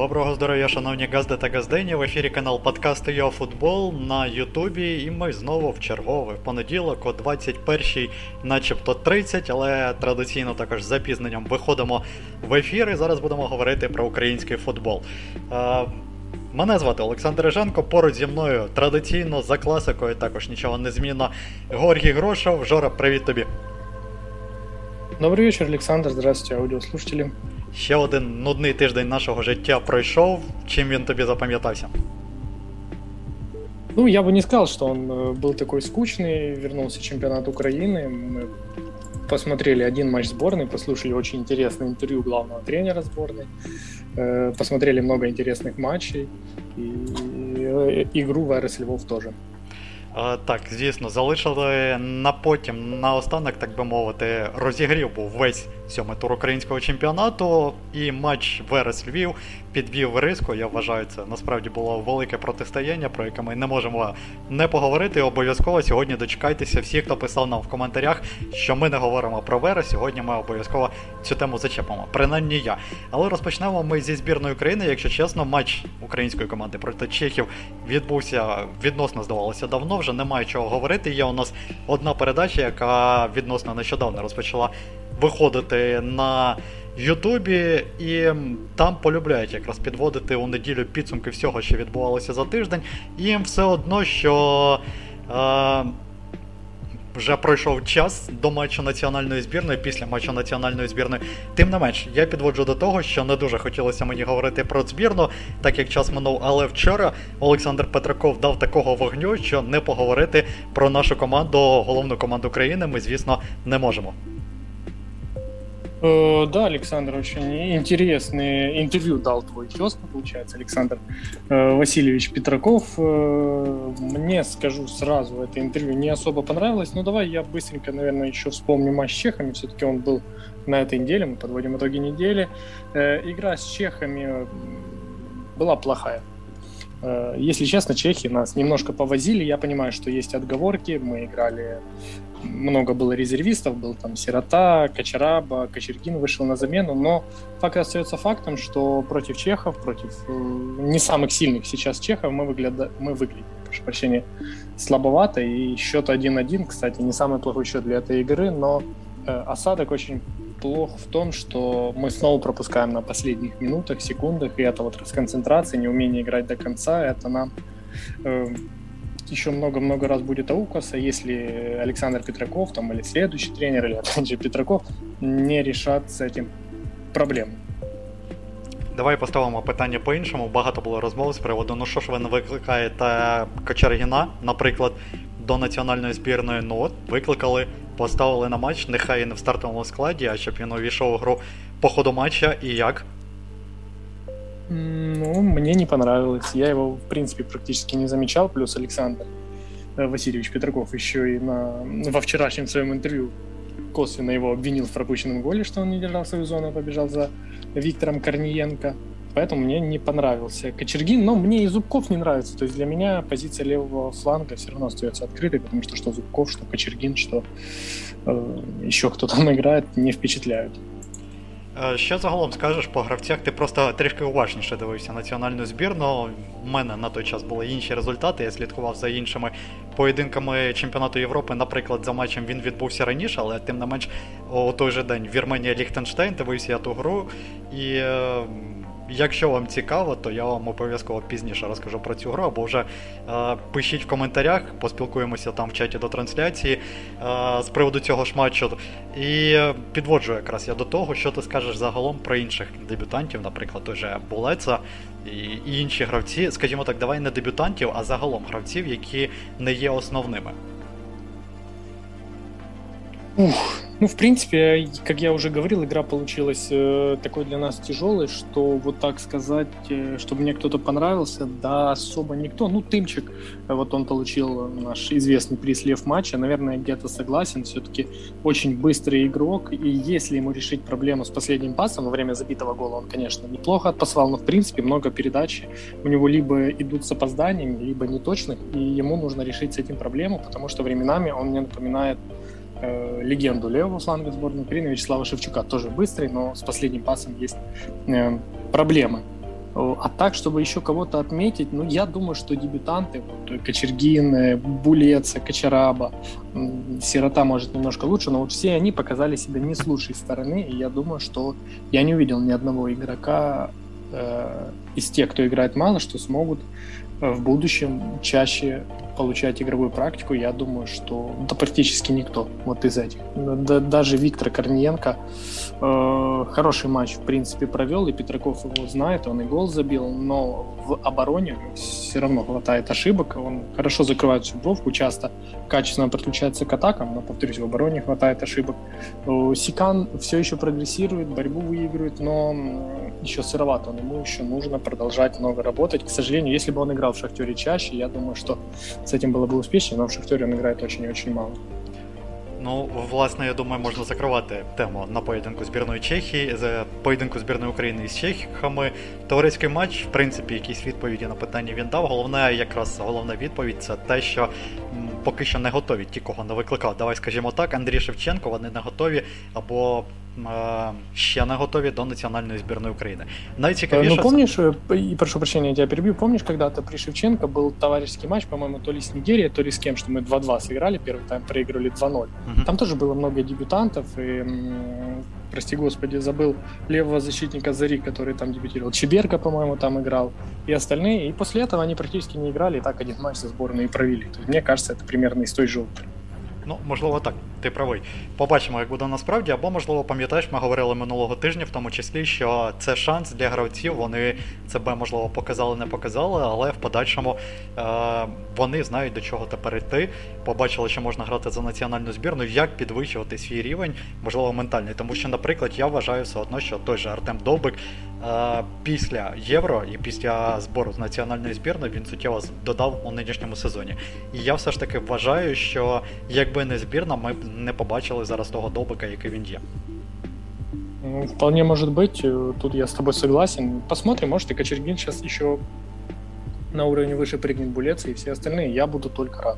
Доброго здоров'я, шановні газди та газдені. В ефірі канал Подкасти Йо Футбол на Ютубі. І ми знову в черговий понеділок, о 21-й, начебто 30, але традиційно також з запізненням виходимо в ефір і зараз будемо говорити про український футбол. Мене звати Олександр Риженко, поруч зі мною традиційно за класикою також нічого не змінно. Горгій Грошов. Жора, привіт тобі. Добрий вечір, Олександр. Здравствуйте, аудіослушателі. Ще один нудний тиждень нашого життя пройшов. Чим він тобі запам'ятався? Ну, я бы не сказал, что он э, был такой скучный. Вернулся чемпионат Украины. Мы посмотрели один матч сборной, послушали очень интересное интервью главного тренера сборной, э, посмотрели много интересных матчей и э, игру в РС Львов тоже. Так, звісно, залишили на потім, на останок, так би мовити, розігрів був весь сьомий тур українського чемпіонату, і матч Верес Львів підвів риску. Я вважаю, це насправді було велике протистояння, про яке ми не можемо не поговорити. Обов'язково сьогодні дочекайтеся всі, хто писав нам в коментарях, що ми не говоримо про Верес. Сьогодні ми обов'язково цю тему зачепимо. Принаймні я. Але розпочнемо ми зі збірної України. Якщо чесно, матч української команди проти Чехів відбувся відносно, здавалося, давно. Вже немає чого говорити. Є у нас одна передача, яка відносно нещодавно розпочала виходити на Ютубі, і там полюбляють якраз підводити у неділю підсумки всього, що відбувалося за тиждень. І їм все одно, що. Е, вже пройшов час до матчу національної збірної, після матчу національної збірної. Тим не менш, я підводжу до того, що не дуже хотілося мені говорити про збірну, так як час минув. Але вчора Олександр Петраков дав такого вогню, що не поговорити про нашу команду, головну команду країни, ми, звісно, не можемо. Э, да, Александр, очень интересное интервью дал твой тезка, получается, Александр э, Васильевич Петраков. Э, мне, скажу сразу, это интервью не особо понравилось, но давай я быстренько, наверное, еще вспомню матч с чехами, все-таки он был на этой неделе, мы подводим итоги недели. Игра с чехами была плохая. Если честно, чехи нас немножко повозили. Я понимаю, что есть отговорки. Мы играли много было резервистов, был там Сирота, Кочераба, Кочергин вышел на замену, но факт остается фактом, что против чехов, против э, не самых сильных сейчас чехов мы, выгляда... мы выглядим, прошу прощения, слабовато, и счет 1-1, кстати, не самый плохой счет для этой игры, но э, осадок очень плох в том, что мы снова пропускаем на последних минутах, секундах, и это вот расконцентрация, неумение играть до конца, это нам э, еще много-много раз будет аукаса, если Александр Петраков там, или следующий тренер, или опять же Петраков не решат з этим проблем. Давай поставимо питання по-іншому. Багато було розмов з приводу, ну що ж ви не викликаєте Кочергіна, наприклад, до національної збірної. Ну от, викликали, поставили на матч, нехай і не в стартовому складі, а щоб він увійшов у гру по ходу матча і як. Ну, мне не понравилось. Я его, в принципе, практически не замечал. Плюс Александр э, Васильевич Петраков еще и на, во вчерашнем своем интервью косвенно его обвинил в пропущенном голе, что он не держал свою зону, а побежал за Виктором Корниенко. Поэтому мне не понравился Кочергин, но мне и Зубков не нравится. То есть для меня позиция левого фланга все равно остается открытой, потому что что Зубков, что Кочергин, что э, еще кто там играет, не впечатляют. Е, що загалом скажеш по гравцях? Ти просто трішки уважніше дивився національну збірну. У мене на той час були інші результати. Я слідкував за іншими поєдинками чемпіонату Європи. Наприклад, за матчем він відбувся раніше, але тим не менш у той же день Вірменія Ліхтенштейн дивився я ту гру. І е, Якщо вам цікаво, то я вам обов'язково пізніше розкажу про цю гру, або вже е, пишіть в коментарях, поспілкуємося там в чаті до трансляції е, з приводу цього ж матчу. І підводжу якраз я до того, що ти скажеш загалом про інших дебютантів, наприклад, той же Булеца і, і інші гравці. Скажімо так, давай не дебютантів, а загалом гравців, які не є основними. Ух, Ну, в принципе, как я уже говорил, игра получилась э, такой для нас тяжелой, что вот так сказать, э, чтобы мне кто-то понравился, да особо никто. Ну, Тымчик, э, вот он получил наш известный приз Лев матча, наверное, где-то согласен, все-таки очень быстрый игрок, и если ему решить проблему с последним пасом во время забитого гола, он, конечно, неплохо отпасывал, но, в принципе, много передач у него либо идут с опозданием, либо неточных, и ему нужно решить с этим проблему, потому что временами он мне напоминает э, легенду левого фланга сборной Украины Вячеслава Шевчука. Тоже быстрый, но с последним пасом есть э, проблемы. А так, чтобы еще кого-то отметить, ну, я думаю, что дебютанты, вот, Кочергин, э, Булеца, Кочераба, Сирота, может, немножко лучше, но вот все они показали себя не с лучшей стороны, и я думаю, что я не увидел ни одного игрока э, из тех, кто играет мало, что смогут э, в будущем чаще получать игровую практику, я думаю, что да, практически никто вот из этих. Да, даже Виктор Корниенко э, хороший матч, в принципе, провел, и Петраков его знает, он и гол забил, но в обороне все равно хватает ошибок, он хорошо закрывает всю бровку, часто качественно подключается к атакам, но, повторюсь, в обороне хватает ошибок. Э, Сикан все еще прогрессирует, борьбу выигрывает, но еще сыровато, он ему еще нужно продолжать много работать. К сожалению, если бы он играл в Шахтере чаще, я думаю, что с этим было бы успішніше, но в Шахтері він грає очень і очень мало. Ну, власне, я думаю, можна закривати тему на поєдинку збірної Чехії, з поєдинку збірної України із Чехами. Товариський матч, в принципі, якісь відповіді на питання він дав. Головне, якраз головна відповідь це те, що поки що не готові ті, кого не викликав. Давай скажімо так, Андрій Шевченко, вони не готові або ще не готові до национальной сборной Украины. Найцікавіше... Ну, помнишь, и прошу прощения, я тебя перебью, помнишь, когда-то при Шевченко был товарищеский матч, по-моему, то ли с Нигерией, то ли с кем, что мы 2-2 сыграли, первый тайм проигрывали 2-0. Угу. Там тоже было много дебютантов, и, прости господи, забыл левого защитника Зари, который там дебютировал. Чеберка, по-моему, там играл, и остальные. И после этого они практически не играли, и так один матч со сборной и провели. То есть, мне кажется, это примерно из той же оперы. Ну, можливо, так, ти правий. Побачимо, як буде насправді, або, можливо, пам'ятаєш, ми говорили минулого тижня, в тому числі, що це шанс для гравців. Вони себе, можливо, показали, не показали, але в подальшому е- вони знають, до чого тепер йти. Побачили, що можна грати за національну збірну, як підвищувати свій рівень, можливо, ментальний. Тому що, наприклад, я вважаю все одно, що той же Артем Довбик е- після Євро і після збору з національної збірної він суттєво додав у нинішньому сезоні. І я все ж таки вважаю, що якби якби не збірна, ми б не побачили зараз того добика, який він є. Ну, вполне может быть, тут я с тобой согласен. Посмотрим, может и Кочергин сейчас еще на уровень выше прыгнет Булец и все остальные. Я буду только рад.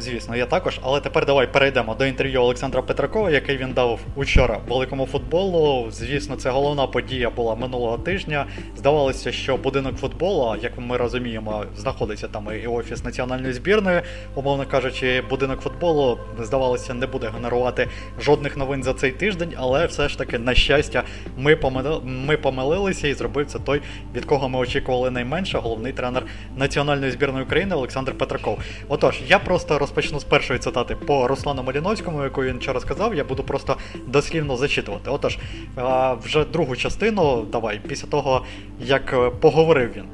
Звісно, я також. Але тепер давай перейдемо до інтерв'ю Олександра Петракова, який він дав учора великому футболу. Звісно, це головна подія була минулого тижня. Здавалося, що будинок футболу, як ми розуміємо, знаходиться там і офіс національної збірної. Умовно кажучи, будинок футболу здавалося, не буде генерувати жодних новин за цей тиждень, але все ж таки, на щастя, ми помили... ми помилилися і зробив це той, від кого ми очікували найменше, головний тренер національної збірної України Олександр Петраков. Отож, я просто розпочну з першої цитати по Руслану Маліновському, яку він вчора сказав. Я буду просто дослівно зачитувати. Отож, вже другу частину, давай, після того, як е, поговорив він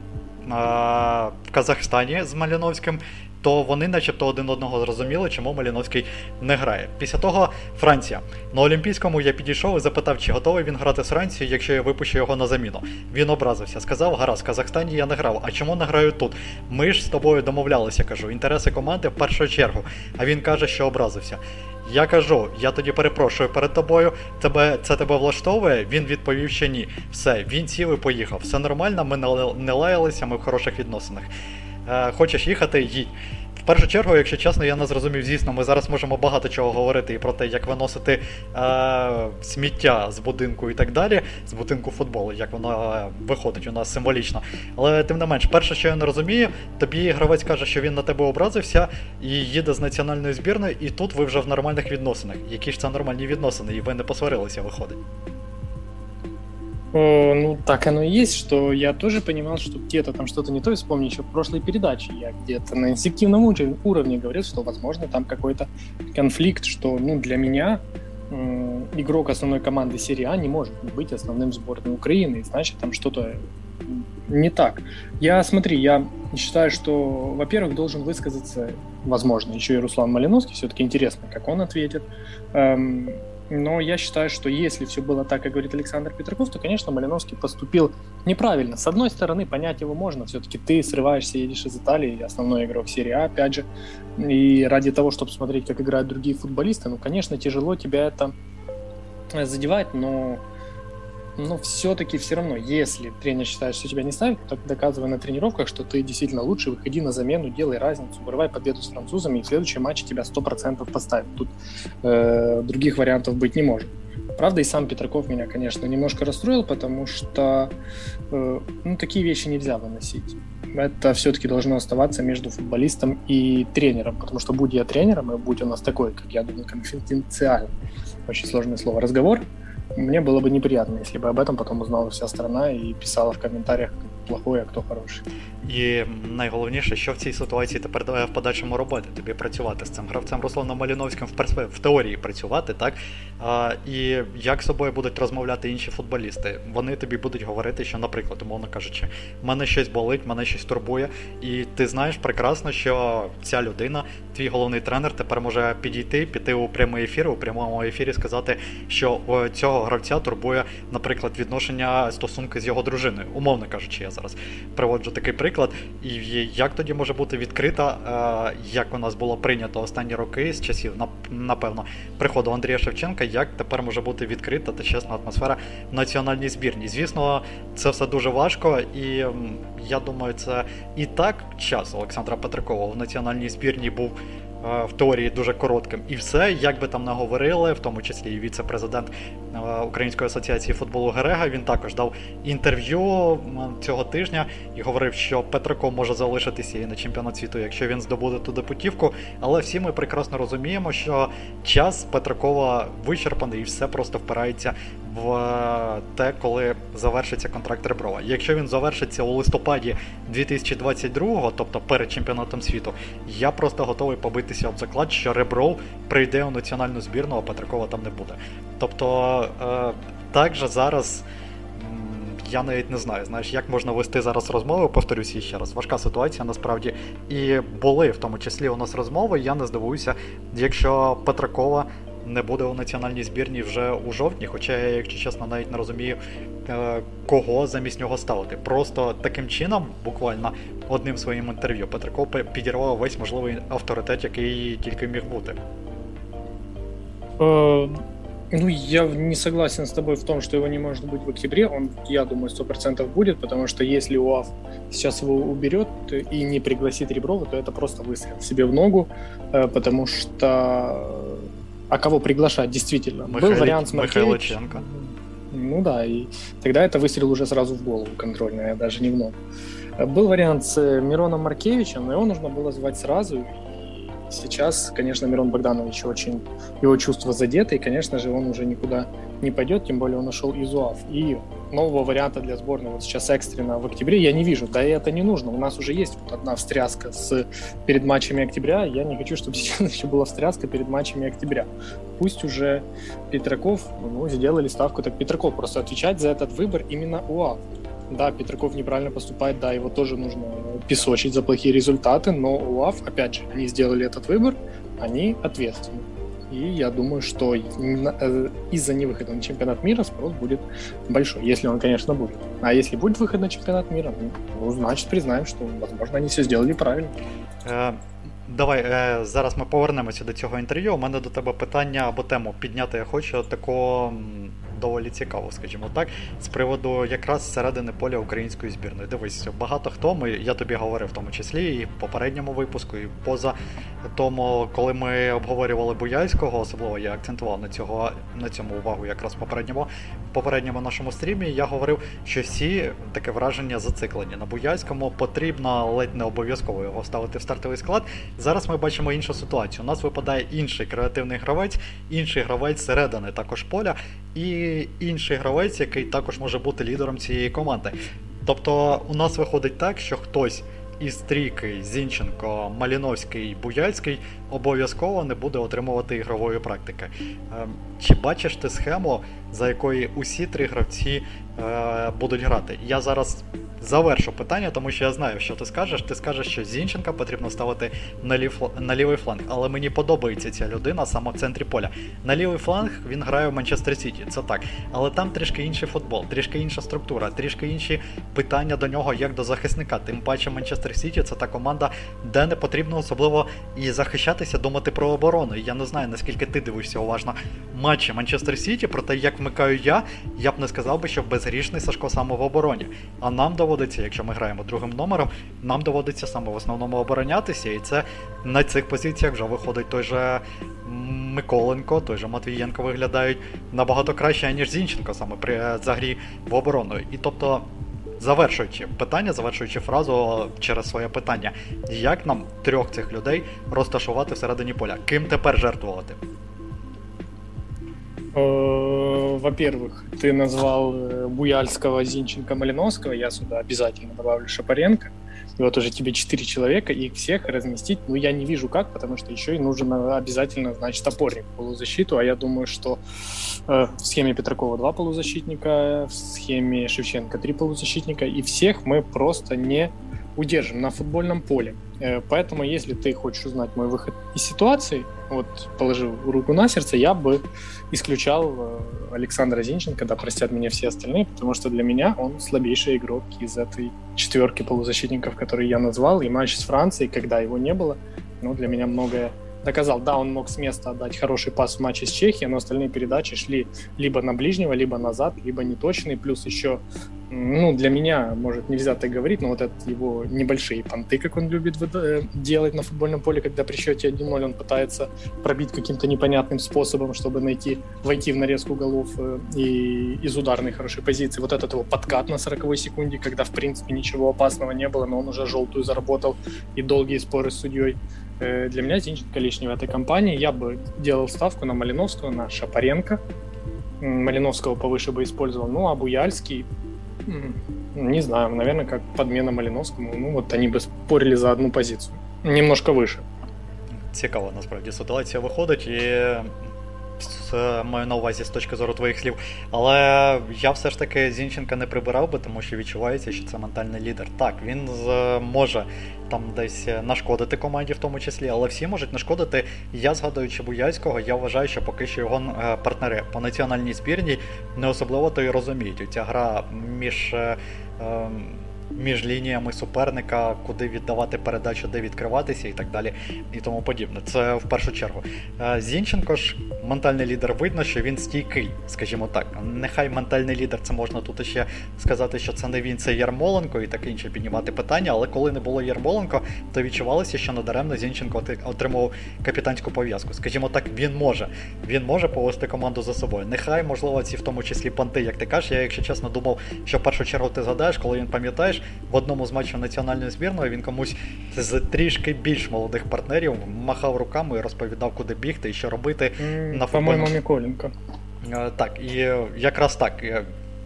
в Казахстані з Маліновським, то вони, начебто, один одного зрозуміли, чому Маліновський не грає. Після того Франція. На Олімпійському я підійшов і запитав, чи готовий він грати з Францією, якщо я випущу його на заміну. Він образився, сказав, гаразд, Казахстані я не грав. А чому не граю тут? Ми ж з тобою домовлялися, кажу. Інтереси команди в першу чергу. А він каже, що образився. Я кажу, я тоді перепрошую перед тобою, тебе це тебе влаштовує? Він відповів, що ні. Все, він сів і поїхав. Все нормально, ми не лаялися, ми в хороших відносинах. Е, хочеш їхати, їдь. В першу чергу, якщо чесно, я не зрозумів, звісно, ми зараз можемо багато чого говорити і про те, як виносити е, сміття з будинку і так далі, з будинку футболу, як воно е, виходить у нас символічно. Але тим не менш, перше, що я не розумію, тобі гравець каже, що він на тебе образився і їде з національної збірної, і тут ви вже в нормальних відносинах. Які ж це нормальні відносини, і ви не посварилися, виходить. Э, ну, так оно и есть, что я тоже понимал, что где-то там что-то не то. И вспомни еще в прошлой передаче я где-то на инстинктивном уровне говорил, что, возможно, там какой-то конфликт, что, ну, для меня игрок основной команды серии А не может быть основным сборной Украины, и значит, там что-то не так. Я, смотри, я считаю, что, во-первых, должен высказаться, возможно, еще и Руслан Малиновский, все-таки интересно, как он ответит. Эм, Но я считаю, что если все было так, как говорит Александр Петраков, то, конечно, Малиновский поступил неправильно. С одной стороны, понять его можно. Все-таки ты срываешься, едешь из Италии, основной игрок серии А, опять же. И ради того, чтобы смотреть, как играют другие футболисты, ну, конечно, тяжело тебя это задевать, но но все-таки все равно, если тренер считает, что тебя не ставит, то доказывай на тренировках, что ты действительно лучше, выходи на замену, делай разницу, вырывай победу с французами, и в следующем матче тебя 100% поставят. Тут э, других вариантов быть не может. Правда, и сам Петраков меня, конечно, немножко расстроил, потому что э, ну, такие вещи нельзя выносить. Это все-таки должно оставаться между футболистом и тренером, потому что будь я тренером, и будь у нас такой, как я думаю, конфиденциальный, очень сложное слово, разговор, мне было бы неприятно, если бы об этом потом узнала вся страна и писала в комментариях, плохой, а хто хороший. І найголовніше, що в цій ситуації тепер в подальшому робити, тобі працювати з цим гравцем Русланом Маліновським в перспективі, в теорії працювати, так? А, І як з собою будуть розмовляти інші футболісти? Вони тобі будуть говорити, що, наприклад, умовно кажучи, мене щось болить, мене щось турбує, і ти знаєш прекрасно, що ця людина, твій головний тренер, тепер може підійти, піти у прямий ефір, у прямому ефірі сказати, що цього гравця турбує, наприклад, відношення стосунки з його дружиною, умовно кажучи, я зараз приводжу такий приклад. І як тоді може бути відкрита, е, як у нас було прийнято останні роки з часів, напевно, приходу Андрія Шевченка, як тепер може бути відкрита та чесна атмосфера в національній збірні? Звісно, це все дуже важко, і я думаю, це і так час Олександра Петрикова в національній збірні був. Е, в теорії дуже коротким. І все, як би там не говорили, в тому числі і віце-президент е, Української асоціації футболу Герега, він також дав інтерв'ю цього тижня і говорив, що Петраков може залишитися і на чемпіонат світу, якщо він здобуде туди путівку. Але всі ми прекрасно розуміємо, що час Петракова вичерпаний і все просто впирається в те, коли завершиться контракт Реброва. Якщо він завершиться у листопаді 2022, тобто перед чемпіонатом світу, я просто готовий побитися об заклад, що Ребров прийде у національну збірну, а Петрикова там не буде. Тобто, е, так же зараз. Я навіть не знаю, знаєш, як можна вести зараз розмови, повторюся ще раз. Важка ситуація насправді. І були в тому числі у нас розмови. Я не здивуюся, якщо Петракова не буде у національній збірні вже у жовтні, хоча я, якщо чесно, навіть не розумію, е, кого замість нього ставити. Просто таким чином, буквально одним своїм інтерв'ю, Петриков підірвав весь можливий авторитет, який тільки міг бути. Е, ну, я не согласен с тобой в том, что его не может быть в октябре. Он, я думаю, 100% будет, потому что если УАФ сейчас его уберет и не пригласит Реброва, то это просто выстрел себе в ногу, э, потому что а кого приглашать, действительно. Михаил, Был вариант с Михайловиченко. Ну да, и тогда это выстрел уже сразу в голову контрольная, даже не в ногу. Был вариант с Мироном Маркевичем, но его нужно было звать сразу. И сейчас, конечно, Мирон Богданович очень, его чувства задеты, и, конечно же, он уже никуда не пойдет, тем более он ушел из УАФ. И нового варианта для сборной вот сейчас экстренно в октябре я не вижу. Да и это не нужно. У нас уже есть вот одна встряска с, перед матчами октября. Я не хочу, чтобы сейчас еще была встряска перед матчами октября. Пусть уже Петраков, ну, сделали ставку, так Петраков просто отвечать за этот выбор именно УАФ. Да, Петраков неправильно поступает, да, его тоже нужно песочить за плохие результаты, но УАФ, опять же, они сделали этот выбор, они ответственны. И я думаю, что э, из-за невыхода на чемпионат мира спрос будет большой, если он, конечно, будет. А если будет выход на чемпионат мира, ну, значит признаем, что, возможно, они все сделали правильно. Э, давай е, зараз ми повернемося до цього інтерв'ю. У мене до тебе питання або тему підняти я хочу такого доволі цікаво, скажімо так, з приводу якраз середини поля української збірної. Дивись, багато хто ми, я тобі говорив в тому числі і в попередньому випуску, і поза тому, коли ми обговорювали Буяйського, особливо я акцентував на цього на цьому увагу якраз в попередньому попередньому нашому стрімі. Я говорив, що всі таке враження зациклені. На Буяйському потрібно ледь не обов'язково його ставити в стартовий склад. Зараз ми бачимо іншу ситуацію. У нас випадає інший креативний гравець, інший гравець середини також поля, і інший гравець, який також може бути лідером цієї команди. Тобто у нас виходить так, що хтось із трійки Зінченко, Маліновський, Буяльський обов'язково не буде отримувати ігрової практики. Чи бачиш ти схему, за якою усі три гравці е, будуть грати? Я зараз завершу питання, тому що я знаю, що ти скажеш. Ти скажеш, що Зінченка потрібно ставити на, лів, на лівий фланг, але мені подобається ця людина саме в центрі поля. На лівий фланг він грає в Манчестер Сіті, це так. Але там трішки інший футбол, трішки інша структура, трішки інші питання до нього як до захисника. Тим паче Манчестер Сіті це та команда, де не потрібно особливо і захищатися, думати про оборону. Я не знаю, наскільки ти дивишся уважно матчі Манчестер Сіті, проте як вмикаю я, я б не сказав би, що безгрішний Сашко саме в обороні. А нам доводиться, якщо ми граємо другим номером, нам доводиться саме в основному оборонятися, і це на цих позиціях вже виходить той же Миколенко, той же Матвієнко виглядають набагато краще, ніж Зінченко саме при загрі в оборону. І тобто. Завершуючи питання, завершуючи фразу через своє питання, як нам трьох цих людей розташувати всередині поля? Ким тепер жертвувати? Э, во-первых, ты назвал э, Буяльского, Зинченко, Малиновского. Я сюда обязательно добавлю Шапаренко. И вот уже тебе четыре человека, и всех разместить, ну, я не вижу как, потому что еще и нужен обязательно, значит, опорник полузащиту, а я думаю, что э, в схеме Петракова два полузащитника, в схеме Шевченко три полузащитника, и всех мы просто не удержим на футбольном поле. Э, поэтому, если ты хочешь узнать мой выход из ситуации, вот положил руку на сердце, я бы исключал э, Александра Зинченко, да простят меня все остальные, потому что для меня он слабейший игрок из этой четверки полузащитников, которые я назвал, и матч с Францией, когда его не было, ну, для меня многое доказал. Да, он мог с места отдать хороший пас в матче с Чехией, но остальные передачи шли либо на ближнего, либо назад, либо неточные. Плюс еще, ну, для меня, может, нельзя так говорить, но вот это его небольшие понты, как он любит э, делать на футбольном поле, когда при счете 1-0 он пытается пробить каким-то непонятным способом, чтобы найти, войти в нарезку голов э, и из ударной хорошей позиции. Вот этот его подкат на 40 секунде, когда, в принципе, ничего опасного не было, но он уже желтую заработал и долгие споры с судьей. Э, для меня Зинченко лишний в этой компании. Я бы делал ставку на Малиновского, на Шапаренко. Малиновского повыше бы использовал. Ну, а Буяльский, не знаю, наверное, как подмена Малиновскому. Ну, вот они бы спорили за одну позицию. Немножко выше. Цікаво, насправді, ситуація виходить, і маю на увазі з точки зору твоїх слів. Але я все ж таки Зінченка не прибирав би, тому що відчувається, що це ментальний лідер. Так, він може там десь нашкодити команді, в тому числі, але всі можуть нашкодити. Я згадуючи Буяльського, я вважаю, що поки що його е, партнери по національній збірні не особливо то і розуміють. Ця гра між. Е, ем, між лініями суперника, куди віддавати передачу, де відкриватися і так далі, і тому подібне. Це в першу чергу. Е, Зінченко ж, ментальний лідер, видно, що він стійкий, скажімо так. Нехай ментальний лідер, це можна тут ще сказати, що це не він, це Ярмоленко і таке інше піднімати питання. Але коли не було Ярмоленко, то відчувалося, що надаремно Зінченко отримав капітанську пов'язку. Скажімо так, він може. Він може повести команду за собою. Нехай, можливо, ці в тому числі панти, як ти кажеш. Я, якщо чесно, думав, що в першу чергу ти згадаєш, коли він пам'ятаєш пам'ятаєш, в одному з матчів національної збірної він комусь з трішки більш молодих партнерів махав руками і розповідав, куди бігти і що робити mm, на По-моєму, Міколенко. Е, так, і якраз так.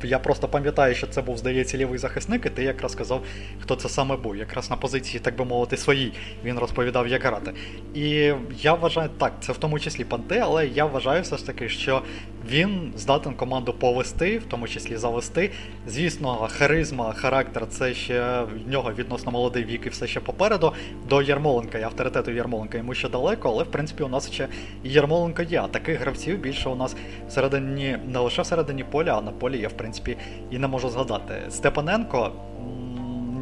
Я просто пам'ятаю, що це був, здається, лівий захисник, і ти якраз сказав, хто це саме був. Якраз на позиції, так би мовити, своїй він розповідав, як грати. І я вважаю, так, це в тому числі панте, але я вважаю все ж таки, що він здатен команду повести, в тому числі завести. Звісно, харизма, характер це ще в нього відносно молодий вік і все ще попереду. До Ярмоленка і авторитету Ярмоленка йому ще далеко, але в принципі у нас ще Ярмоленко є. А таких гравців більше у нас всередині не лише всередині поля, а на полі є в принципі і не можу згадати. Степаненко.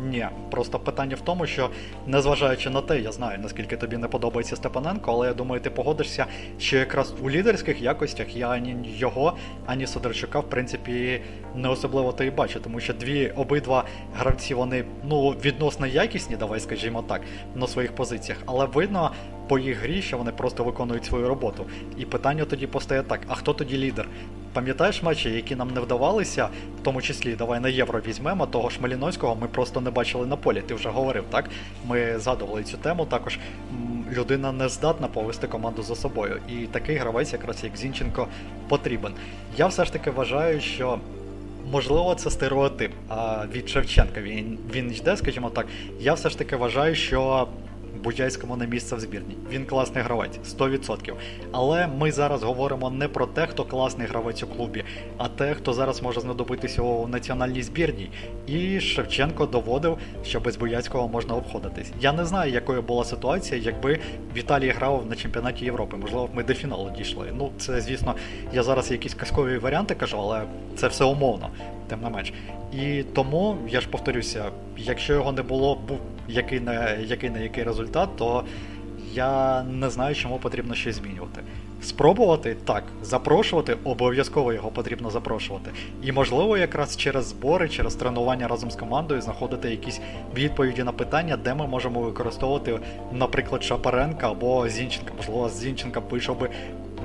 Ні, просто питання в тому, що незважаючи на те, я знаю, наскільки тобі не подобається Степаненко, але я думаю, ти погодишся, що якраз у лідерських якостях я ані його, ані Сидорчука, в принципі, не особливо то і бачу, тому що дві обидва гравці вони ну відносно якісні, давай скажімо так, на своїх позиціях, але видно по їх грі, що вони просто виконують свою роботу. І питання тоді постає так: а хто тоді лідер? Пам'ятаєш матчі, які нам не вдавалися, в тому числі давай на євро візьмемо, того ж Маліновського ми просто не бачили на полі. Ти вже говорив, так? Ми згадували цю тему. Також людина не здатна повести команду за собою. І такий гравець, якраз як Зінченко, потрібен. Я все ж таки вважаю, що. Можливо, це стереотип а від Шевченка. Він він йде, скажімо так. Я все ж таки вважаю, що Буяйському на місце в збірні. Він класний гравець, 100%. Але ми зараз говоримо не про те, хто класний гравець у клубі, а те, хто зараз може знадобитися у національній збірній. І Шевченко доводив, що без Буяцького можна обходитись. Я не знаю, якою була ситуація, якби Віталій грав на чемпіонаті Європи. Можливо, ми до фіналу дійшли. Ну, це, звісно, я зараз якісь казкові варіанти кажу, але це все умовно, тим не менш. І тому, я ж повторюся, якщо його не було, був який не який, не який результат, то я не знаю, чому потрібно щось змінювати. Спробувати так, запрошувати, обов'язково його потрібно запрошувати. І, можливо, якраз через збори, через тренування разом з командою знаходити якісь відповіді на питання, де ми можемо використовувати, наприклад, Шапаренка або Зінченка. Можливо, Зінченка вийшов би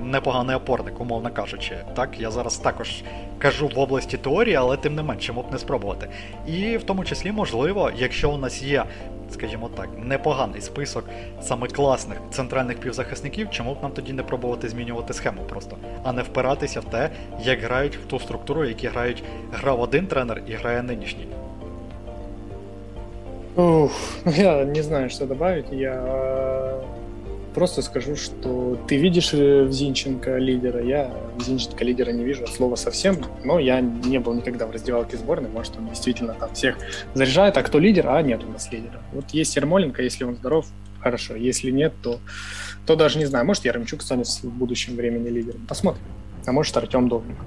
непоганий опорник, умовно кажучи. Так, я зараз також кажу в області теорії, але тим не менш, чому б не спробувати. І в тому числі, можливо, якщо у нас є скажімо так, непоганий список саме класних центральних півзахисників, чому б нам тоді не пробувати змінювати схему просто, а не впиратися в те, як грають в ту структуру, які грають грав один тренер і грає нинішній. Ух, я не знаю, что добавить. Я Просто скажу, что ты видишь э, в Зинченко лидера, я в Зинченко лидера не вижу слова совсем, но я не был никогда в раздевалке сборной, может, он действительно там всех заряжает, а кто лидер, а нет у нас лидера. Вот есть Ермоленко, если он здоров, хорошо, если нет, то, то даже не знаю, может, Яремчук станет в будущем времени лидером, посмотрим, а может, Артем Довников.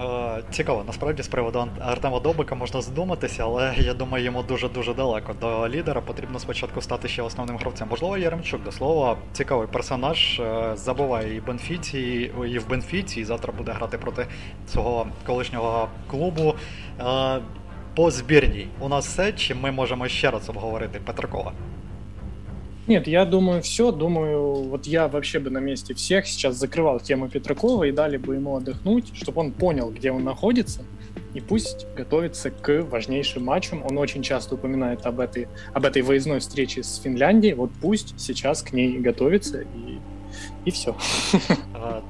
Е, цікаво, насправді з приводу Артема Добика можна задуматися, але я думаю, йому дуже-дуже далеко. До лідера потрібно спочатку стати ще основним гравцем. Можливо, Яремчук, до слова, цікавий персонаж. Е, забуває і Бенфіці, і в Бенфіці, і завтра буде грати проти свого колишнього клубу. Е, по збірній у нас все, чи ми можемо ще раз обговорити Петракова? Нет, я думаю, все. Думаю, вот я вообще бы на месте всех сейчас закрывал тему Петракова и дали бы ему отдохнуть, чтобы он понял, где он находится, и пусть готовится к важнейшим матчам. Он очень часто упоминает об этой, об этой выездной встрече с Финляндией. Вот пусть сейчас к ней готовится и і все.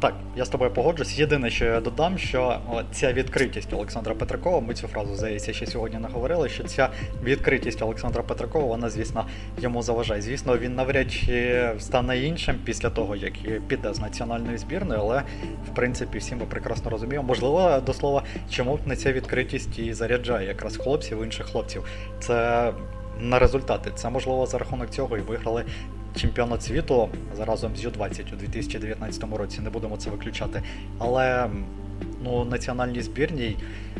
Так, я з тобою погоджусь. Єдине, що я додам, що ця відкритість Олександра Петракова, ми цю фразу здається, ще сьогодні не говорили, що ця відкритість Олександра Петракова, вона, звісно, йому заважає. Звісно, він навряд чи стане іншим після того, як піде з національної збірної, але в принципі всі ми прекрасно розуміємо. Можливо, до слова, чому б не ця відкритість і заряджає якраз хлопців, інших хлопців. Це. На результати це можливо за рахунок цього і виграли чемпіонат світу заразом з Ю-20 у 2019 році, не будемо це виключати. Але ну, національній збірній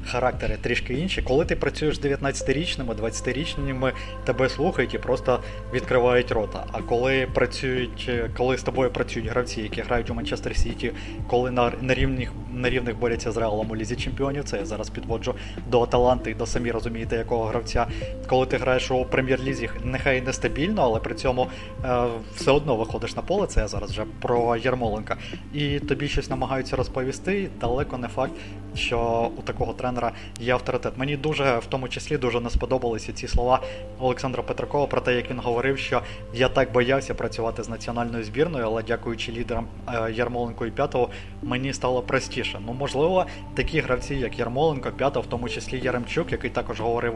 характери трішки інші. Коли ти працюєш з 19-річними, 20-річними, тебе слухають і просто відкривають рота. А коли працюють, коли з тобою працюють гравці, які грають у Манчестер Сіті, коли на на, рівних на рівних борються з Реалом у Лізі Чемпіонів, це я зараз підводжу до Аталанти і до самі розумієте, якого гравця. Коли ти граєш у прем'єр-лізі, нехай нестабільно, але при цьому е, все одно виходиш на поле, це я зараз вже про Ярмоленка, і тобі щось намагаються розповісти, далеко не факт, що у такого тренера є авторитет. Мені дуже в тому числі дуже не сподобалися ці слова Олександра Петракова про те, як він говорив, що я так боявся працювати з національною збірною, але дякуючи лідерам е, Ярмоленко і П'ятого, мені стало простіше. Ну, можливо, такі гравці, як Ярмоленко, П'ятого, в тому числі Яремчук, який також говорив,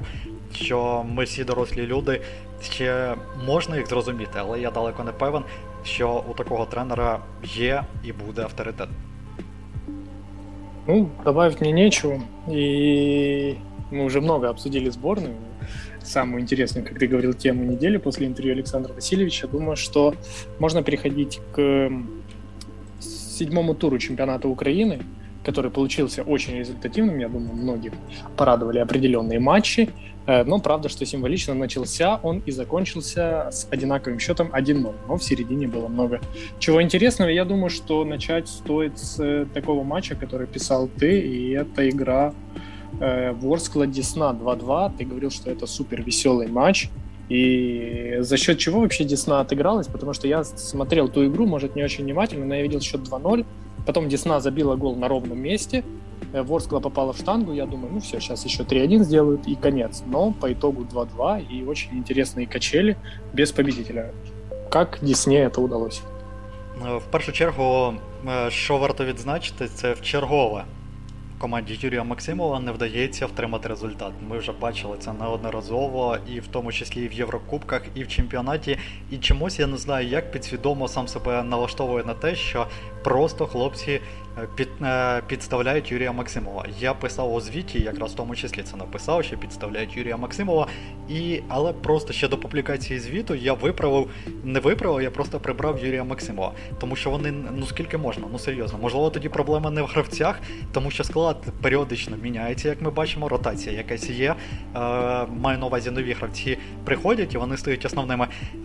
що ми всі дорослі люди, ще можна їх зрозуміти, але я далеко не певен, що у такого тренера є і буде авторитет. Ну, добавить мне нечего. И мы уже много обсудили сборную. Самую интересную, как ты говорил, тему недели после интервью Александра Васильевича. Думаю, что можно переходить к седьмому туру чемпионата Украины, который получился очень результативным. Я думаю, многих порадовали определенные матчи. Э, но правда, что символично начался он и закончился с одинаковым счетом 1-0. Но в середине было много чего интересного. Я думаю, что начать стоит с э, такого матча, который писал ты, и это игра э, Ворскла Десна 2-2. Ты говорил, что это супер веселый матч. И за счет чего вообще Десна отыгралась? Потому что я смотрел ту игру, может, не очень внимательно, но я видел счет 2-0. Потом Десна забила гол на ровном месте. Э, Ворскла попала в штангу, я думаю, ну все, сейчас еще 3-1 сделают и конец. Но по итогу 2-2 и очень интересные качели без победителя. Как Дісні это удалось? В першу чергу, що варто відзначити, це в чергове команді Юрія Максимова не вдається втримати результат. Ми вже бачили це неодноразово, і в тому числі і в Єврокубках, і в чемпіонаті. І чомусь я не знаю, як підсвідомо сам себе налаштовує на те, що просто хлопці під, е, підставляють Юрія Максимова. Я писав у звіті, якраз в тому числі це написав, що підставляють Юрія Максимова. І, Але просто ще до публікації звіту я виправив, не виправив, я просто прибрав Юрія Максимова. Тому що вони, ну скільки можна, ну серйозно, можливо, тоді проблема не в гравцях, тому що склад періодично міняється, як ми бачимо, ротація якась є. Е, Маю на увазі нові гравці приходять і вони стають основними. Е,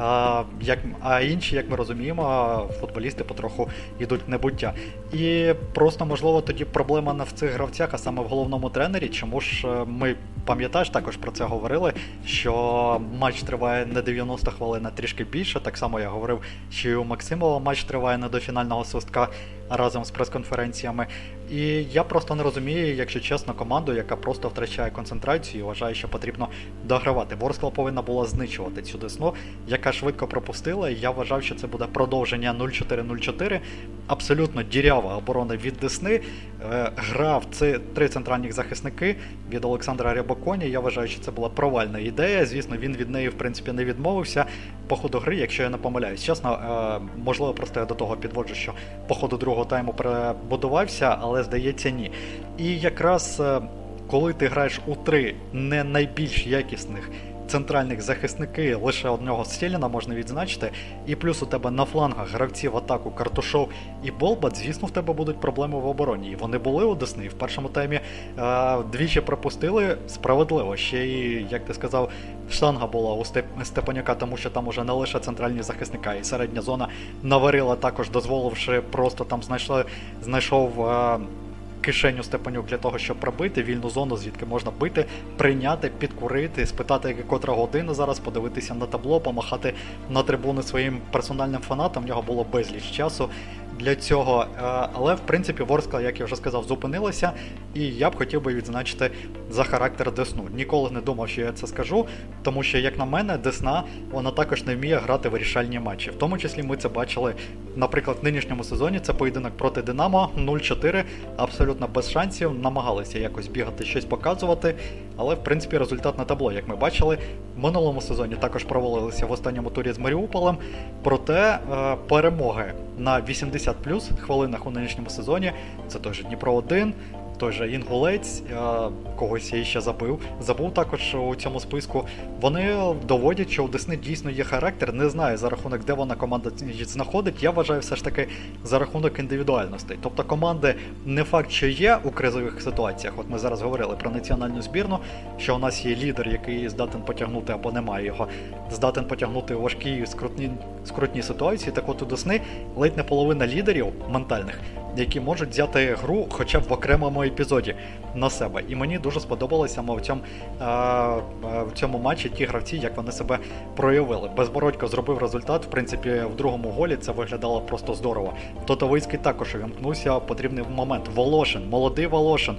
як, А інші, як ми розуміємо, футболісти потроху йдуть в небуття. І просто, можливо, тоді проблема не в цих гравцях, а саме в головному тренері. Чому ж е, ми пам'ятаєш, також про це говорили, що матч триває не 90 хвилин, а трішки більше. Так само я говорив, що і у Максимова матч триває не до фінального свистка разом з прес-конференціями. І я просто не розумію, якщо чесно, команду, яка просто втрачає концентрацію і вважає, що потрібно догравати. Ворскла повинна була знищувати цю десну, яка швидко пропустила. і Я вважав, що це буде продовження 0-4-0-4. Абсолютно дірява оборона від Десни. Е, грав це три центральні захисники від Олександра Рябоконі. Я вважаю, що це була провальна ідея. Звісно, він від неї в принципі не відмовився. По ходу гри, якщо я не помиляюсь. Чесно, е, можливо, просто я до того підводжу, що по ходу другого тайму перебудувався, але здається, ні. І якраз е, коли ти граєш у три не найбільш якісних центральних захисники, лише одного Стєліна можна відзначити. І плюс у тебе на флангах гравців атаку Картушов і Болбат, звісно, в тебе будуть проблеми в обороні. І вони були у Десни. В першому таймі е, двічі пропустили справедливо. Ще і, як ти сказав, штанга була у Степанюка, тому що там уже не лише центральні захисника, і середня зона наварила також, дозволивши просто там знайшли, знайшов. Е, кишеню Степанюк для того, щоб пробити вільну зону, звідки можна бити, прийняти, підкурити, спитати, котра година зараз, подивитися на табло, помахати на трибуни своїм персональним фанатам. В нього було безліч часу для цього. Е, але в принципі Ворскла, як я вже сказав, зупинилася, і я б хотів би відзначити за характер Десну. Ніколи не думав, що я це скажу, тому що, як на мене, Десна вона також не вміє грати вирішальні матчі. В тому числі ми це бачили, наприклад, в нинішньому сезоні. Це поєдинок проти Динамо 0-4, абсолютно без шансів. Намагалися якось бігати, щось показувати. Але в принципі результат на табло, як ми бачили, в минулому сезоні також провалилися в останньому турі з Маріуполем. Проте е, перемоги на 80 плюс хвилинах у нинішньому сезоні. Це той Дніпро 1 той же Інгулець, когось я ще забив. Забув також у цьому списку. Вони доводять, що у Десни дійсно є характер. Не знаю за рахунок, де вона команда знаходить. Я вважаю все ж таки за рахунок індивідуальностей. Тобто команди не факт, що є у кризових ситуаціях. От ми зараз говорили про національну збірну, що у нас є лідер, який здатен потягнути або немає його, здатен потягнути важкі скрутні, скрутні ситуації. Так от у Десни ледь не половина лідерів ментальних які можуть взяти гру хоча б в окремому епізоді на себе. І мені дуже сподобалося в цьому в цьому матчі ті гравці, як вони себе проявили. Безбородько зробив результат. В принципі, в другому голі це виглядало просто здорово. Тотовицький також вимкнувся потрібний момент. Волошин, молодий Волошин.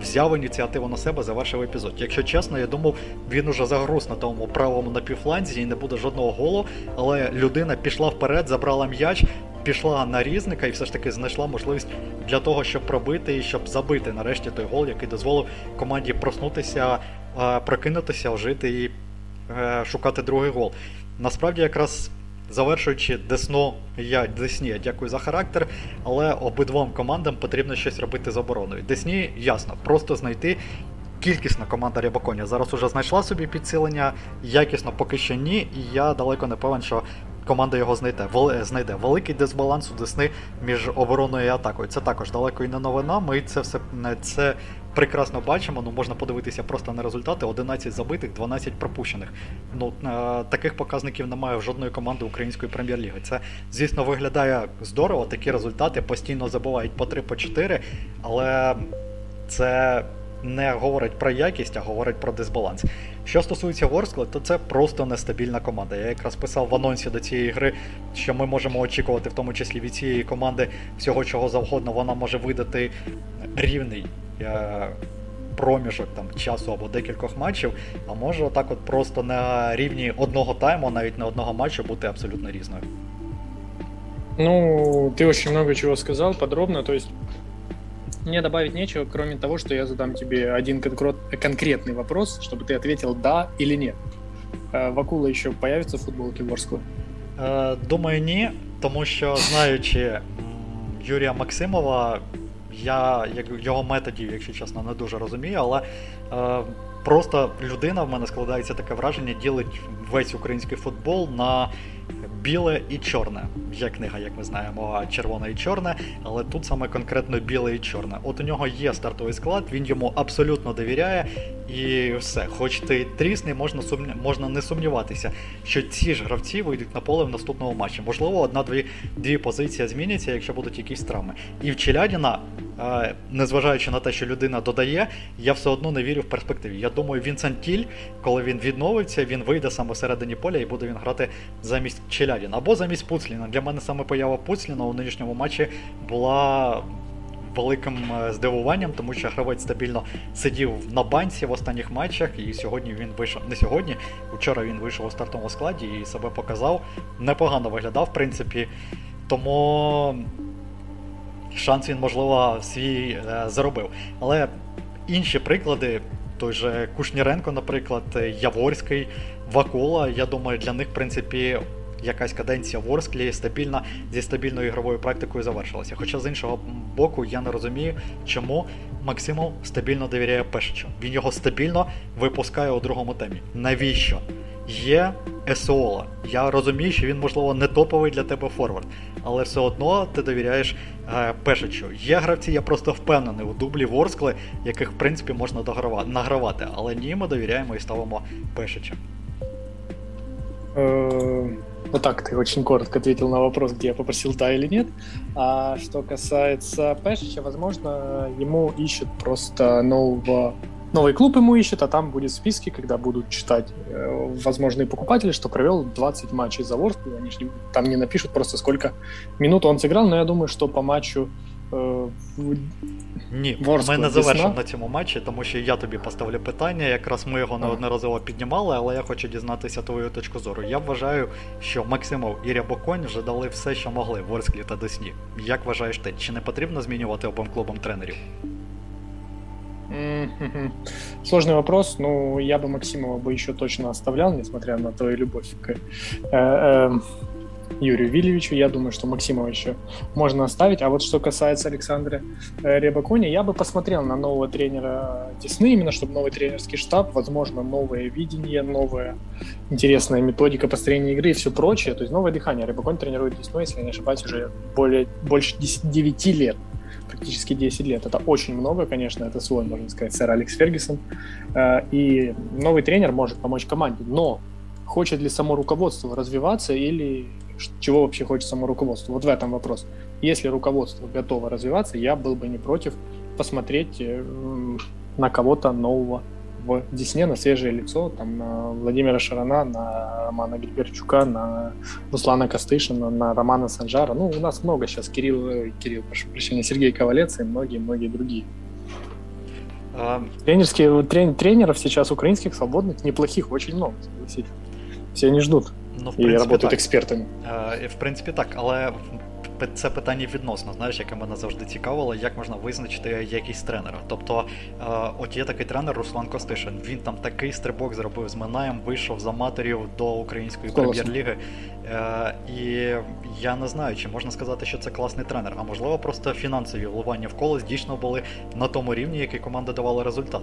Взяв ініціативу на себе, завершив епізод. Якщо чесно, я думав, він уже загруз на тому правому напівфланзі і не буде жодного голу, але людина пішла вперед, забрала м'яч, пішла на різника і все ж таки знайшла можливість для того, щоб пробити і щоб забити нарешті той гол, який дозволив команді проснутися, прокинутися, ожити і е, шукати другий гол. Насправді, якраз. Завершуючи Десну, я Десні, я дякую за характер, але обидвом командам потрібно щось робити з обороною. Десні, ясно, просто знайти кількісна команда Рябаконя. Зараз уже знайшла собі підсилення, якісно поки що ні, і я далеко не певен, що команда його знайде. знайде. Великий дисбаланс у Десни між обороною і атакою. Це також далеко і не новина. Ми це все це прекрасно бачимо. Ну можна подивитися просто на результати: 11 забитих, 12 пропущених. Ну е, таких показників немає в жодної команди української прем'єр-ліги. Це, звісно, виглядає здорово. Такі результати постійно забувають по 3 по 4 але це не говорить про якість, а говорить про дисбаланс. Що стосується Ворскли, то це просто нестабільна команда. Я якраз писав в анонсі до цієї гри, що ми можемо очікувати, в тому числі від цієї команди всього чого завгодно, вона може видати рівний. Е, проміжок там часу або декількох матчів, а може так от просто на рівні одного тайму, навіть не одного матчу, бути абсолютно різною. Ну, ты очень много чего сказал подробно. То есть Мне добавить нечего, кроме того, что я задам тебе один конкретный вопрос, чтобы ты ответил да или нет. Э, Вакула еще появится в футболке Ворскла? Е, Думаю, ні, тому що знаючи Юрія Максимова, я його методів, якщо чесно, не дуже розумію, але е, просто людина в мене складається таке враження, ділить весь український футбол на біле і чорне. Є книга, як ми знаємо, червоне і чорне, але тут саме конкретно біле і чорне. От у нього є стартовий склад, він йому абсолютно довіряє, і все, хоч ти трісний, можна сумні... можна не сумніватися, що ці ж гравці вийдуть на поле в наступному матчі. Можливо, одна-дві дві позиції зміняться, якщо будуть якісь травми. І в Челядіна, е, незважаючи на те, що людина додає, я все одно не вірю в перспективі. Я думаю, Вінсент Тіль, коли він відновиться, він вийде саме всередині поля і буде він грати замість Челядіна або замість Пуцліна. Для мене саме поява Пуцліна у нинішньому матчі була великим е, здивуванням, тому що гравець стабільно сидів на банці в останніх матчах, і сьогодні він вийшов не сьогодні. Вчора він вийшов у стартовому складі і себе показав. Непогано виглядав, в принципі. Тому шанс він, можливо, свій е, заробив. Але інші приклади, той же Кушніренко, наприклад, Яворський, Вакула, я думаю, для них, в принципі, якась каденція в Орсклі стабільна зі стабільною ігровою практикою завершилася. Хоча з іншого боку, я не розумію, чому Максимов стабільно довіряє Пешичу. Він його стабільно випускає у другому темі. Навіщо? Є Есола. Я розумію, що він, можливо, не топовий для тебе форвард, але все одно ти довіряєш е, Пешичу. Є гравці, я просто впевнений у дублі Ворскли, яких в принципі можна награвати, але ні, ми довіряємо і ставимо Пешича. Е, Вот так ты очень коротко ответил на вопрос, где я попросил да или нет. А что касается Пешича, возможно, ему ищут просто нового новый клуб ему ищет, а там будет в списке, когда будут читать э, возможные покупатели, что провел 20 матчей за Ворску. Они же там не напишут просто сколько минут он сыграл, но я думаю, что по матчу э, ні, ми не завершимо на цьому матчі, тому що я тобі поставлю питання. Якраз ми його неодноразово піднімали, але я хочу дізнатися твою точку зору. Я вважаю, що Максимов і Рябоконь вже дали все, що могли в Орсклі та Десні. Як вважаєш ти, чи не потрібно змінювати обом клубам тренерів? Сложный вопрос. Ну, я бы Максимова бы еще точно оставлял, несмотря на твою любовь к э, э, Юрию Вильевичу. Я думаю, что Максимова еще можно оставить. А вот что касается Александра э, Рябакони, я бы посмотрел на нового тренера Десны, именно чтобы новый тренерский штаб, возможно, новое видение, новая интересная методика построения игры и все прочее. То есть новое дыхание. Рябаконь тренирует Десну, если я не ошибаюсь, уже более, больше 10, 9 лет практически 10 лет. Это очень много, конечно, это свой, можно сказать, сэр Алекс Фергюсон. Э, и новый тренер может помочь команде, но хочет ли само руководство развиваться или чего вообще хочет само руководство. Вот в этом вопрос. Если руководство готово развиваться, я был бы не против посмотреть э, на кого-то нового в Десне, на свежее лицо, там, на Владимира Шарана, на Романа Гильберчука, на Руслана Костышина, на Романа Санжара. Ну, у нас много сейчас. Кирилл, э, Кирилл, прошу прощения, Сергей Ковалец и многие-многие другие. А... Тренерские, трен, тренеров сейчас украинских свободных неплохих очень много, согласитесь. Все они ждут. Ну, в принципі, і працюють так. експертами. Е, в принципі, так, але це питання відносно, знаєш, яке мене завжди цікавило, як можна визначити якість тренера. Тобто, е, от є такий тренер Руслан Костишин. Він там такий стрибок зробив з Минаєм, вийшов з аматорів до української прем'єр-ліги. Е, і я не знаю, чи можна сказати, що це класний тренер, а можливо, просто фінансові вливання в коло дійсно були на тому рівні, який команда давала результат.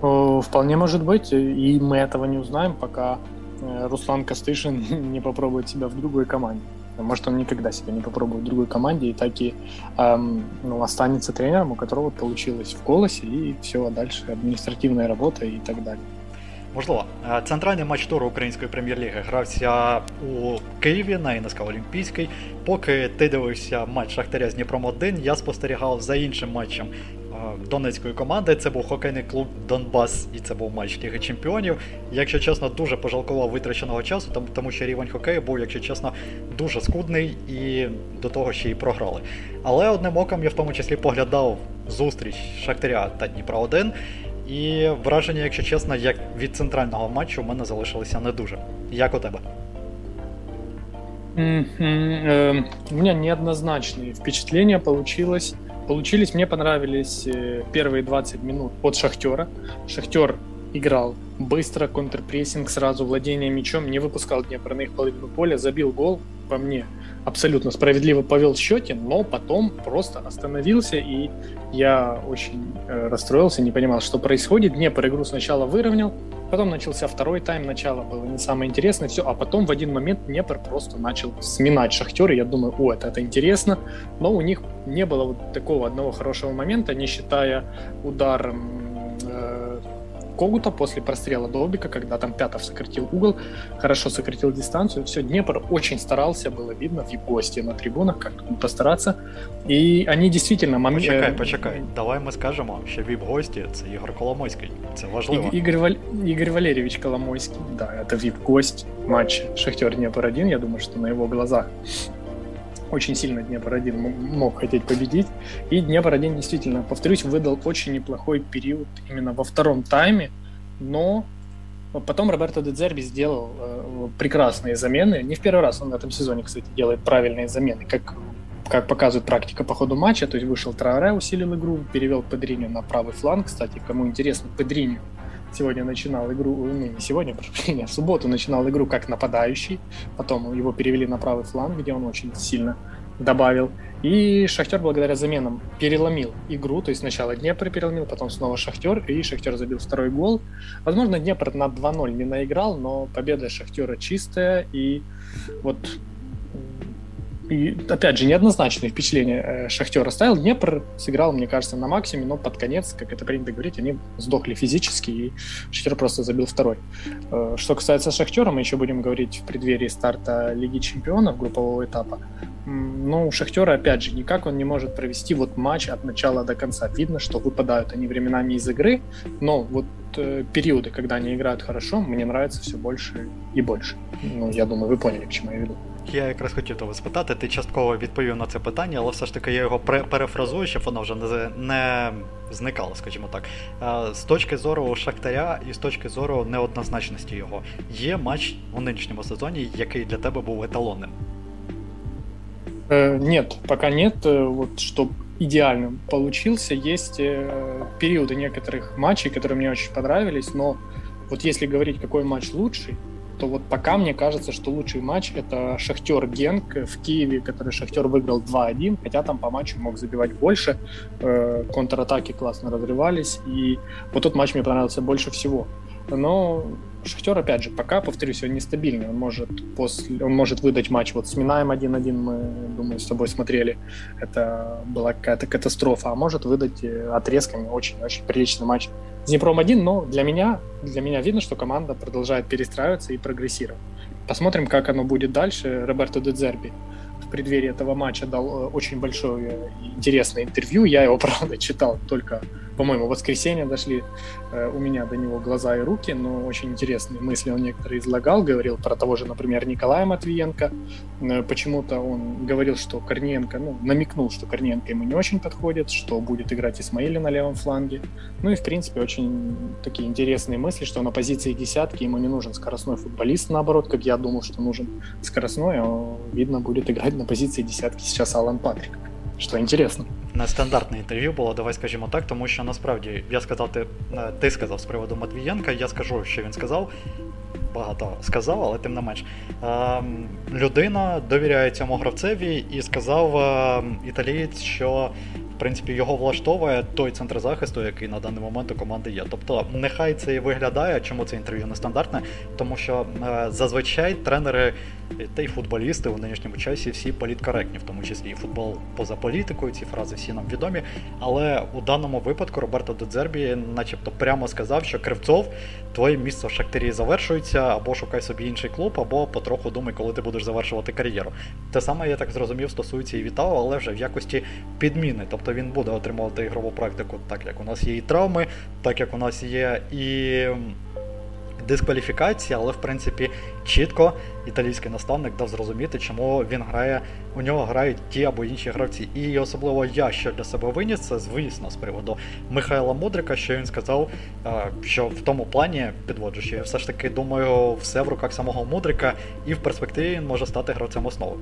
Вполне может быть, и мы этого не узнаем, пока Э, Руслан Костышин не попробует себя в другой команде. Может, он никогда себя не попробует в другой команде и так и эм, ну, останется тренером, у которого получилось в голосе, и все, а дальше адміністративна робота і так далі. Можливо, е, центральний матч туру української прем'єр-ліги грався у Києві на НСК Олімпійський. Поки ти дивився матч Шахтаря з Дніпром 1, я спостерігав за іншим матчем донецької команди. Це був хокейний клуб Донбас, і це був матч Ліги Чемпіонів. Якщо чесно, дуже пожалкував витраченого часу, тому що рівень хокею був, якщо чесно, дуже скудний і до того ще й програли. Але одним оком я в тому числі поглядав зустріч Шахтаря та Дніпра 1. І враження, якщо чесно, як від центрального матчу в мене залишилися не дуже. Як у тебе? Uh, у меня неоднозначные впечатления получилось получились, мне понравились э, первые 20 минут от Шахтера. Шахтер играл быстро, контрпрессинг, сразу владение мячом, не выпускал Днепр на их половину поля, забил гол, по мне, абсолютно справедливо повел в счете, но потом просто остановился, и я очень э, расстроился, не понимал, что происходит. Днепр игру сначала выровнял, потом начался второй тайм, начало было не самое интересное, все, а потом в один момент Днепр просто начал сминать Шахтер, и я думаю, о, это, это интересно, но у них не было вот такого одного хорошего момента, не считая удар э, Когута после прострела Долбика, когда там Пятов сократил угол, хорошо сократил дистанцию. Все, Днепр очень старался, было видно в гости на трибунах, как постараться. И они действительно... Мом... Почекай, почекай. Давай ми скажемо, що віп-гості це Ігор Коломойський. Це важливо. І, Ігор, Валь... Игорь Валерьевич Коломойский, да, это вип-гость матч Шахтер Днепр-1, я думаю, что на его глазах очень сильно Днепр-1 мог хотеть победить. И Днепр-1 действительно, повторюсь, выдал очень неплохой период именно во втором тайме, но потом Роберто Дедзерби сделал э, прекрасные замены. Не в первый раз он в этом сезоне, кстати, делает правильные замены, как как показывает практика по ходу матча, то есть вышел Трауре, усилил игру, перевел Педриню на правый фланг. Кстати, кому интересно, Педриню сегодня начинал игру, ну не сегодня, прошу прощения, в субботу начинал игру как нападающий, потом его перевели на правый фланг, где он очень сильно добавил. И Шахтер благодаря заменам переломил игру, то есть сначала Днепр переломил, потом снова Шахтер, и Шахтер забил второй гол. Возможно, Днепр на 2-0 не наиграл, но победа Шахтера чистая, и вот и, опять же, неоднозначное впечатление э, Шахтер оставил. Днепр сыграл, мне кажется, на максимуме, но под конец, как это принято говорить, они сдохли физически, и Шахтер просто забил второй. Э, что касается Шахтера, мы еще будем говорить в преддверии старта Лиги Чемпионов группового этапа. Ну, у Шахтера, опять же, никак он не может провести вот матч от начала до конца. Видно, что выпадают они временами из игры, но вот э, периоды, когда они играют хорошо, мне нравится все больше и больше. Ну, я думаю, вы поняли, к чему я веду. Я якраз хотів тебе спитати, ти частково відповів на це питання, але все ж таки я його перефразую, щоб воно вже не не зникало, скажімо так. З точки зору Шахтаря і з точки зору неоднозначності його, є матч у нинішньому сезоні, який для тебе був еталонним. Э, нет, пока нет. Э, вот чтобы идеальным получился, есть э, периоды некоторых матчей, которые мне очень понравились, но вот если говорить, какой матч лучший, то вот пока мне кажется, что лучший матч это Шахтер Генк в Киеве, который Шахтер выиграл 2-1, хотя там по матчу мог забивать больше, э, контратаки классно разрывались, и вот тот матч мне понравился больше всего. Но Шахтер, опять же, пока, повторюсь, он нестабильный. Он может, после, он может выдать матч вот с Минаем 1-1, мы, думаю, с тобой смотрели. Это была какая-то катастрофа. А может выдать э, отрезками очень-очень приличный матч с Днепром 1. Но для меня, для меня видно, что команда продолжает перестраиваться и прогрессировать. Посмотрим, как оно будет дальше. Роберто Дедзерби в преддверии этого матча дал э, очень большое интересное интервью. Я его, правда, читал только по-моему, воскресенье дошли э, у меня до него глаза и руки, но очень интересные мысли он некоторые излагал, говорил про того же, например, Николая Матвиенко. Э, почему-то он говорил, что Корниенко, ну, намекнул, что Корниенко ему не очень подходит, что будет играть Исмаили на левом фланге. Ну и, в принципе, очень такие интересные мысли, что на позиции десятки ему не нужен скоростной футболист, наоборот, как я думал, что нужен скоростной, а видно, будет играть на позиции десятки сейчас Алан Патрик. Що інтересно. Нестандартне інтерв'ю було, давай скажімо так, тому що насправді я сказав, ти, е, ти сказав з приводу Матвієнка, я скажу, що він сказав. Багато сказав, але тим не менш. Е, людина довіряє цьому гравцеві і сказав е, італієць, що принципі його влаштовує той центр захисту, який на даний момент у команди є. Тобто, нехай це і виглядає, чому це інтерв'ю нестандартне, тому що е, зазвичай тренери та й футболісти у нинішньому часі всі політкоректні, в тому числі і футбол поза політикою, ці фрази всі нам відомі. Але у даному випадку Роберто Дедзербі начебто прямо сказав, що Кривцов, твоє місце в Шахтарі завершується, або шукай собі інший клуб, або потроху думай, коли ти будеш завершувати кар'єру. Те саме, я так зрозумів, стосується і Вітау, але вже в якості підміни. Тобто він буде отримувати ігрову практику, так як у нас є і травми, так як у нас є і дискваліфікації, але в принципі чітко італійський наставник дав зрозуміти, чому він грає, у нього грають ті або інші гравці. І особливо я що для себе виніс, це звісно з приводу Михайла Мудрика, що він сказав, що в тому плані підводжу, я все ж таки думаю, все в руках самого Мудрика, і в перспективі він може стати гравцем основи.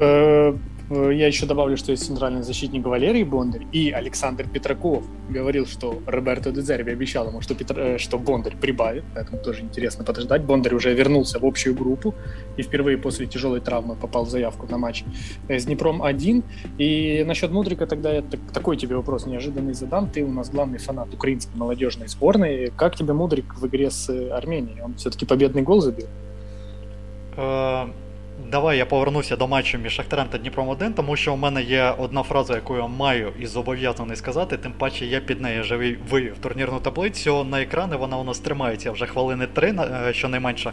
Е, я еще добавлю, что есть центральный защитник Валерий Бондарь и Александр Петраков говорил, что Роберто Дезерби обещал ему, что, Петр... Э, что Бондарь прибавит, поэтому тоже интересно подождать. Бондарь уже вернулся в общую группу и впервые после тяжелой травмы попал в заявку на матч с Днепром 1. И насчет Мудрика тогда я такой тебе вопрос неожиданный задам. Ты у нас главный фанат украинской молодежной сборной. Как тебе Мудрик в игре с Арменией? Он все-таки победный гол забил? Давай я повернуся до матчу між Шахтарем та Дніпром 1, тому що у мене є одна фраза, яку я маю і зобов'язаний сказати, тим паче я під нею живий вивів турнірну таблицю на екрани, вона у нас тримається вже хвилини 3, е, щонайменше.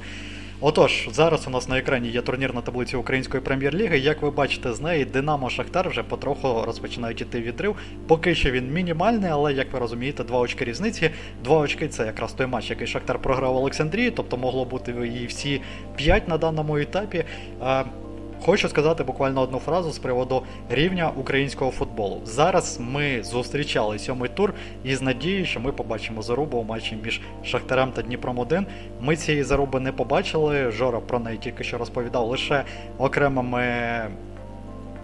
Отож, зараз у нас на екрані є турнірна таблиця Української прем'єр-ліги. Як ви бачите, з неї Динамо Шахтар вже потроху розпочинають іти відрив. Поки що він мінімальний, але як ви розумієте, два очки різниці. Два очки це якраз той матч, який Шахтар програв Олександрії, тобто могло бути і всі п'ять на даному етапі. Хочу сказати буквально одну фразу з приводу рівня українського футболу. Зараз ми зустрічали сьомий тур із надією, що ми побачимо зарубу у матчі між Шахтарем та Дніпром 1. Ми цієї заруби не побачили. Жора про неї тільки що розповідав лише окремими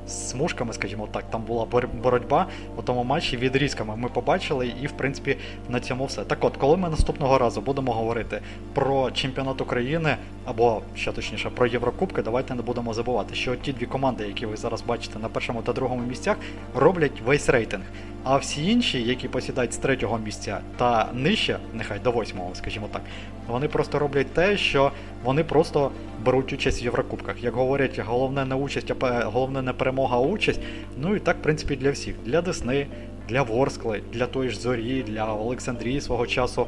смужками, скажімо так, там була боротьба у тому матчі відрізками. Ми побачили, і в принципі на цьому все. Так от, коли ми наступного разу будемо говорити про чемпіонат України або ще точніше про Єврокубки, давайте не будемо забувати, що ті дві команди, які ви зараз бачите на першому та другому місцях, роблять весь рейтинг. А всі інші, які посідають з третього місця та нижче, нехай до восьмого, скажімо так, вони просто роблять те, що вони просто беруть участь в Єврокубках. Як говорять, головне не участь, а головне не перемога, а участь. Ну і так, в принципі, для всіх. Для Десни, для Ворскли, для тої ж Зорі, для Олександрії свого часу.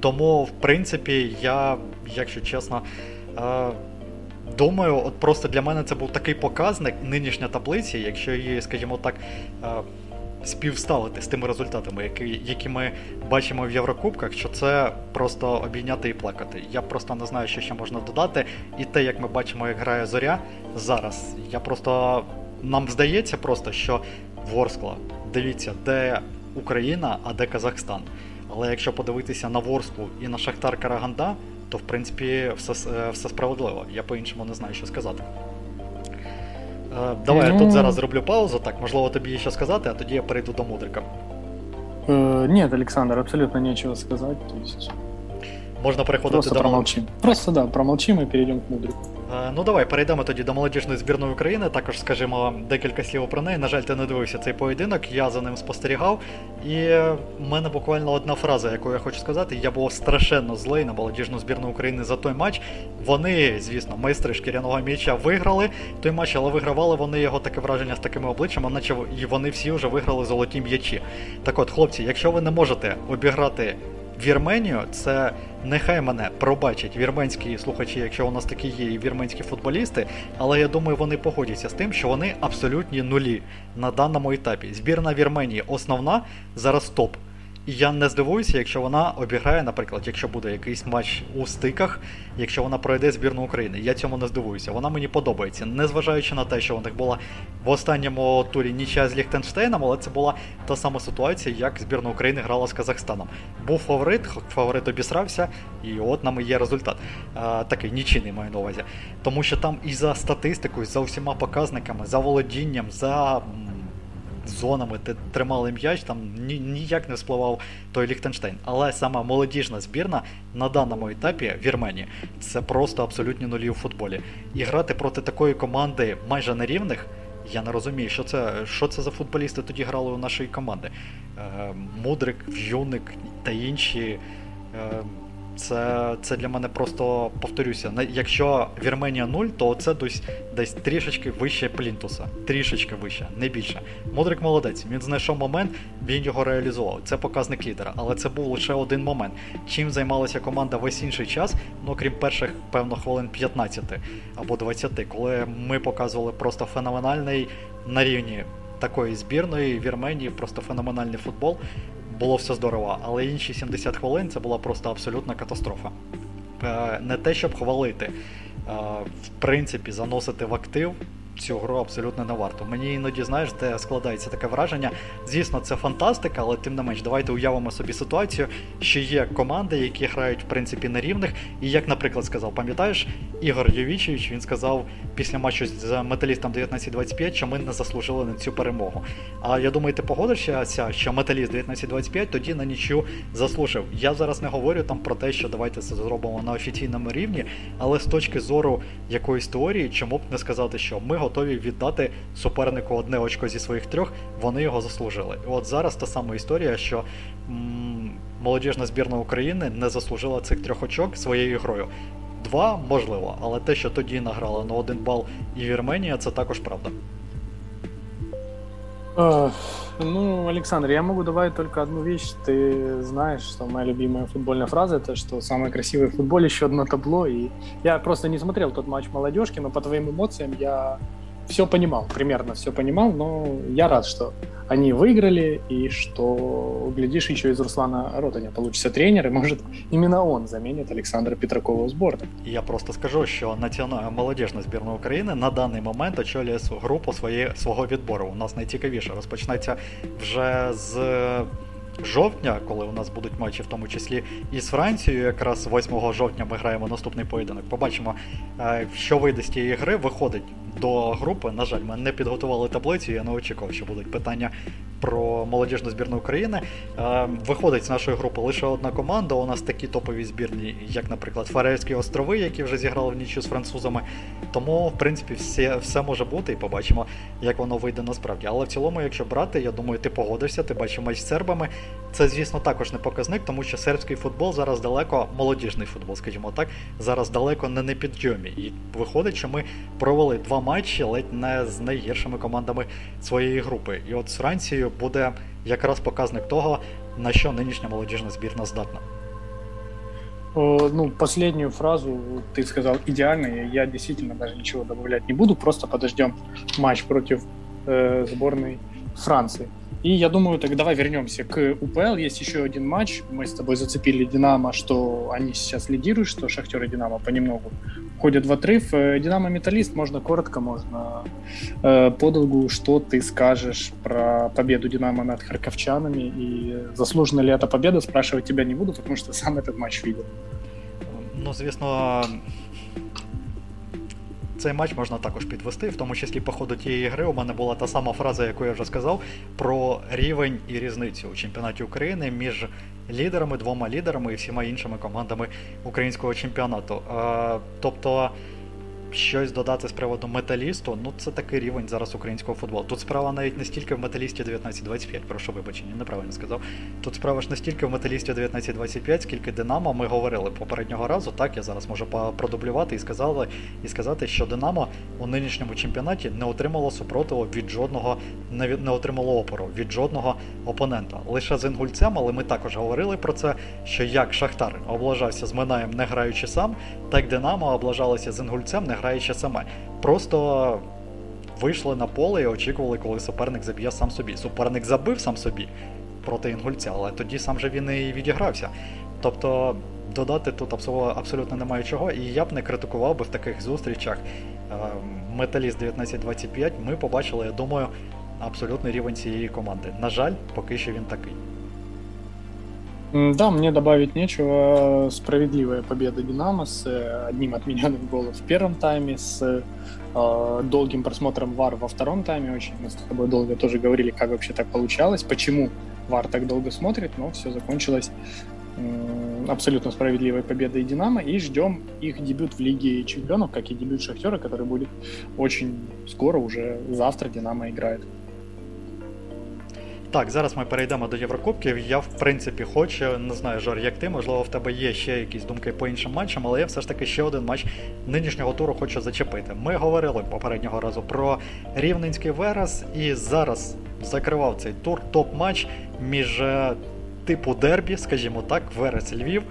Тому, в принципі, я, якщо чесно. Думаю, от просто для мене це був такий показник нинішня таблиці, якщо її, скажімо так, співставити з тими результатами, які які ми бачимо в Єврокубках, що це просто обійняти і плакати. Я просто не знаю, що ще можна додати. І те, як ми бачимо, як грає зоря зараз, я просто нам здається, просто що Ворскла, дивіться, де Україна, а де Казахстан. Але якщо подивитися на Ворсклу і на Шахтар Караганда, то в принципі все все справедливо. Я по-іншому не знаю, що сказати. Е, давай ну... я тут зараз зроблю паузу, так, можливо, тобі є що сказати, а тоді я перейду до мудрика. Э, нет, Александр, абсолютно нечего сказать. То есть... Можна переходити Просто до промолчим. Просто да, промолчим і перейдемо к мудрику. Е, ну давай перейдемо тоді до молодіжної збірної України. Також скажімо декілька слів про неї. На жаль, ти не дивився цей поєдинок, я за ним спостерігав. І в мене буквально одна фраза, яку я хочу сказати. Я був страшенно злий на молодіжну збірну України за той матч. Вони, звісно, майстри шкіряного м'яча виграли той матч, але вигравали вони його таке враження з такими обличчями, наче і вони всі вже виграли золоті м'ячі. Так от, хлопці, якщо ви не можете обіграти Вірменію, це нехай мене пробачать вірменські слухачі, якщо у нас такі є і вірменські футболісти, але я думаю, вони погодяться з тим, що вони абсолютні нулі на даному етапі. Збірна Вірменії основна зараз топ. Я не здивуюся, якщо вона обіграє, наприклад, якщо буде якийсь матч у стиках, якщо вона пройде збірну України. Я цьому не здивуюся. Вона мені подобається, незважаючи на те, що у них була в останньому турі нічия з Ліхтенштейном, але це була та сама ситуація, як збірна України грала з Казахстаном. Був фаворит, фаворит обісрався, і от нам і є результат. А, Такий нічийний маю на увазі. Тому що там і за статистикою, за усіма показниками, за володінням, за зонами, де тримали м'яч, там ні, ніяк не спливав той Ліхтенштейн. Але сама молодіжна збірна на даному етапі Вірменії це просто абсолютні нулі у футболі. І грати проти такої команди майже нерівних. Я не розумію, що це що це за футболісти тоді грали у нашої команди. Е, Мудрик, В'юник та інші. Е, це це для мене просто повторюся. Якщо Вірменія 0, то це десь десь трішечки вище Плінтуса. Трішечки вище, не більше. Мудрик молодець. Він знайшов момент, він його реалізував. Це показник лідера, але це був лише один момент. Чим займалася команда весь інший час, ну крім перших, певно, хвилин 15 або 20, коли ми показували просто феноменальний на рівні такої збірної Вірменії, просто феноменальний футбол було все здорово, але інші 70 хвилин це була просто абсолютна катастрофа. Е, не те, щоб хвалити, е, в принципі, заносити в актив цю гру абсолютно не варто. Мені іноді, знаєш, де складається таке враження. Звісно, це фантастика, але тим не менш, давайте уявимо собі ситуацію, що є команди, які грають в принципі на рівних. І як, наприклад, сказав, пам'ятаєш, Ігор Йовічевич, він сказав після матчу з металістом 19-25, що ми не заслужили на цю перемогу. А я думаю, ти погодишся, що металіст 19-25 тоді на нічю заслужив. Я зараз не говорю там про те, що давайте це зробимо на офіційному рівні, але з точки зору якоїсь теорії, чому б не сказати, що ми готові віддати супернику одне очко зі своїх трьох, вони його заслужили. І от зараз та сама історія, що м- молодіжна збірна України не заслужила цих трьох очок своєю грою. Два можливо, але те, що тоді награла на один бал і Вірменія, це також правда. Ну, Александр, я могу добавить только одну вещь. Ты знаешь, что моя любимая футбольная фраза это что самое красивое в футболе еще одно табло. И я просто не смотрел тот матч молодежки, но по твоим эмоциям я все понимал, примерно все понимал, но я рад, что они выиграли, и что, глядишь, еще из Руслана Ротаня получится тренер, и может именно он заменит Олександра Петракова у зборну. Я просто скажу, що національна молодіжна збірна України на даний момент очолює групу своє, свого відбору. У нас найцікавіше розпочнеться вже з жовтня, коли у нас будуть матчі, в тому числі і з Францією, якраз 8 жовтня ми граємо наступний поєдинок. Побачимо, е, що вийде з тієї гри. Виходить до групи. На жаль, ми не підготували таблицю. Я не очікував, що будуть питання про молодіжну збірну України. Е, виходить з нашої групи лише одна команда. У нас такі топові збірні, як, наприклад, Фарерські острови, які вже зіграли в нічю з французами. Тому, в принципі, все, все може бути, і побачимо, як воно вийде насправді. Але в цілому, якщо брати, я думаю, ти погодишся, ти бачив матч з сербами. Це, звісно, також не показник, тому що сербський футбол зараз далеко, молодіжний футбол, скажімо так, зараз далеко не на підйомі. І виходить, що ми провели два матчі ледь не з найгіршими командами своєї групи. І от з Францією буде якраз показник того, на що нинішня молодіжна збірна здатна. Ну, последнюю фразу ты сказал идеально, я действительно даже ничего добавлять не буду, просто подождем матч против э, сборной Франции. И я думаю, так давай вернемся к УПЛ. Есть еще один матч. Мы с тобой зацепили Динамо, что они сейчас лидируют, что Шахтер и Динамо понемногу входят в отрыв. Э, Динамо Металлист, можно коротко, можно э, подолгу. Что ты скажешь про победу Динамо над харьковчанами? И заслужена ли эта победа, спрашивать тебя не буду, потому что сам этот матч видел. Ну, звісно, Цей матч можна також підвести, в тому числі по ходу тієї гри у мене була та сама фраза, яку я вже сказав, про рівень і різницю у чемпіонаті України між лідерами, двома лідерами і всіма іншими командами українського чемпіонату. Тобто щось додати з приводу металісту, ну це такий рівень зараз українського футболу. Тут справа навіть не стільки в металісті 1925, прошу вибачення, неправильно сказав. Тут справа ж не стільки в металісті 1925, скільки Динамо ми говорили попереднього разу. Так, я зараз можу продублювати і сказали, і сказати, що Динамо у нинішньому чемпіонаті не отримало супротиву від жодного, не, не отримало опору від жодного опонента. Лише з інгульцем, але ми також говорили про це, що як Шахтар облажався з Минаєм, не граючи сам, так Динамо облажалося з інгульцем, не граючи саме. Просто вийшли на поле і очікували, коли суперник заб'є сам собі. Суперник забив сам собі проти інгульця, але тоді сам же він і відігрався. Тобто додати тут абсолютно немає чого, і я б не критикував би в таких зустрічах. Ем, Металіст 1925 ми побачили, я думаю, абсолютний рівень цієї команди. На жаль, поки що він такий. Да, мне добавить нечего. Справедливая победа Динамо с э, одним отмененным голом в первом тайме, с э, долгим просмотром ВАР во втором тайме. Очень мы с тобой долго тоже говорили, как вообще так получалось, почему ВАР так долго смотрит, но все закончилось э, абсолютно справедливой победой Динамо. И ждем их дебют в Лиге Чемпионов, как и дебют Шахтера, который будет очень скоро, уже завтра Динамо играет. Так, зараз ми перейдемо до Єврокубків. Я, в принципі, хочу, не знаю, Жор, як ти, можливо, в тебе є ще якісь думки по іншим матчам, але я все ж таки ще один матч нинішнього туру хочу зачепити. Ми говорили попереднього разу про Рівненський Верес, і зараз закривав цей тур топ-матч між е, типу Дербі, скажімо так, Верес Львів.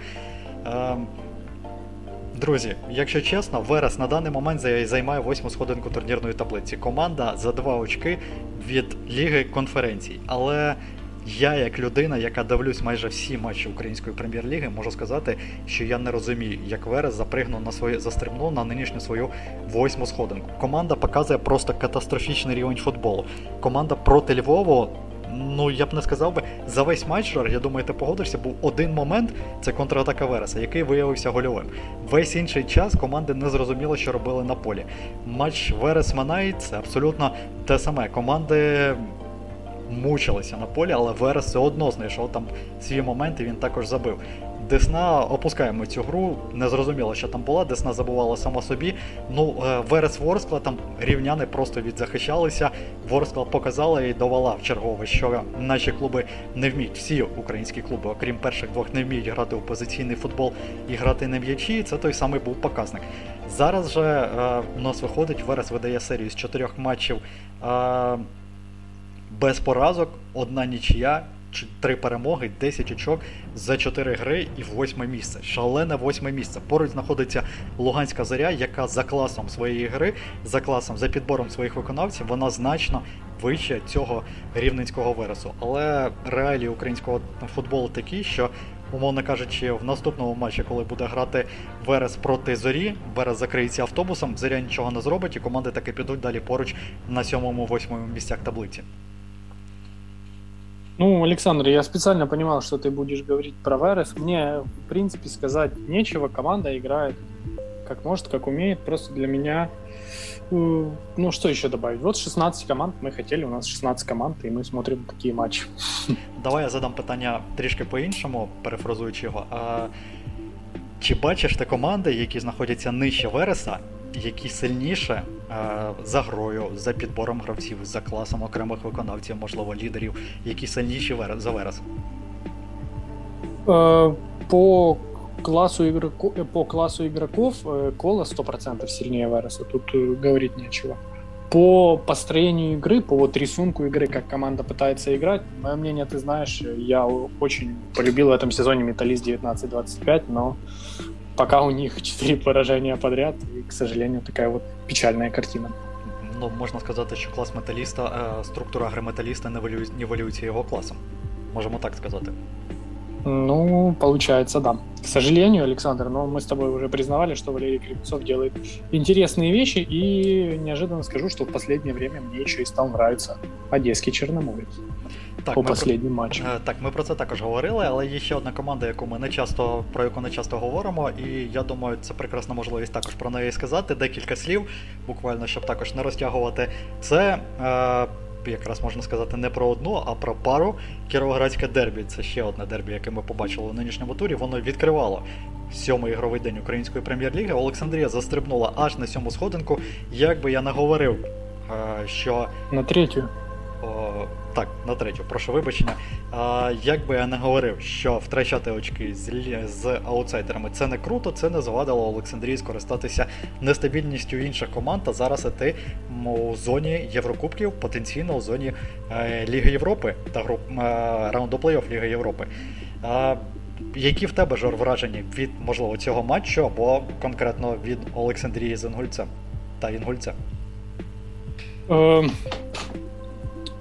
Друзі, якщо чесно, Верес на даний момент займає восьму сходинку турнірної таблиці. Команда за два очки від Ліги конференцій. Але Я, як людина, яка дивлюсь майже всі матчі української прем'єр-ліги, можу сказати, що я не розумію, як Верес запригнув на своє застрибнув на нинішню свою восьму сходинку. Команда показує просто катастрофічний рівень футболу. Команда проти Львову ну я б не сказав би, за весь матч, я думаю, ти погодишся, був один момент це контратака Вереса, який виявився гольовим. Весь інший час команди не зрозуміли, що робили на полі. Матч Верес Манай це абсолютно те саме. Команди. Мучилися на полі, але Верес все одно знайшов там свій момент і він також забив. Десна опускаємо цю гру, не зрозуміло, що там була. Десна забувала сама собі. Ну, е, Верес Ворскла там рівняни просто відзахищалися. Ворскла показала і довела в чергове, що наші клуби не вміють. Всі українські клуби, окрім перших двох, не вміють грати у позиційний футбол і грати на м'ячі. Це той самий був показник. Зараз же е, у нас виходить, Верес видає серію з чотирьох матчів е, без поразок, одна нічия три перемоги, 10 очок за 4 гри і восьме місце. Шалене восьме місце. Поруч знаходиться Луганська зоря, яка за класом своєї гри, за класом, за підбором своїх виконавців, вона значно вище цього рівненського вересу. Але реалії українського футболу такі, що. Умовно кажучи, в наступному матчі, коли буде грати Верес проти Зорі, Верес закриється автобусом, Зоря нічого не зробить, і команди таки підуть далі поруч на сьомому-восьмому місцях таблиці. Ну, Александр, я специально понимал, что ты будешь говорить про Верес. Мне, в принципе, сказать нечего. Команда играет как может, как умеет. Просто для меня... Э, ну, что еще добавить? Вот 16 команд мы хотели, у нас 16 команд, и мы смотрим такие матчи. Давай я задам питання трішки по-іншому, перефразуючи його. А, Чи бачиш ти команди, які знаходяться нижче Вереса, які сильніше е, за грою, за підбором гравців, за класом окремих виконавців, можливо, лідерів, які сильніші за Верес? Е, по классу игроку, по классу игроков э, Кола 100% сильнее Вереса. Тут э, говорить нечего. По построению игры, по вот рисунку игры, как команда пытается играть, мое мнение, ты знаешь, я очень полюбил в этом сезоне Металлист 19-25, но пока у них четыре поражения подряд, и, к сожалению, такая вот печальная картина. Ну, можна сказати, що клас металіста, е, структура гри металіста нівелюється його класом. Можемо так сказати. Ну, получается, да. К сожалению, Александр, но мы с тобой уже признавали, что Валерий Кривцов делает интересные вещи, и неожиданно скажу, что в последнее время мне еще и стал нравиться Одесский Черноморец. Так, по останнім матчам. Е, так, ми про це також говорили, але є ще одна команда, яку ми не часто про яку не часто говоримо, і я думаю, це прекрасна можливість також про неї сказати. Декілька слів, буквально щоб також не розтягувати. Це. Е, Якраз можна сказати не про одну, а про пару Кіровоградське дербі. Це ще одне дербі, яке ми побачили у нинішньому турі. Воно відкривало сьомий ігровий день української прем'єр-ліги. Олександрія застрибнула аж на сьому сходинку. Як би я не говорив, е, що на третю. О, так, на третю, прошу вибачення. А, Як би я не говорив, що втрачати очки з з аутсайдерами це не круто, це не завадило Олександрії скористатися нестабільністю інших команд, а зараз іти у зоні Єврокубків, потенційно у зоні е, Ліги Європи та груп е, раунду плей-офф Ліги Європи. А, які в тебе жор враження від, можливо, цього матчу або конкретно від Олександрії з Інгульцем та Інгульцем? Ем, Э,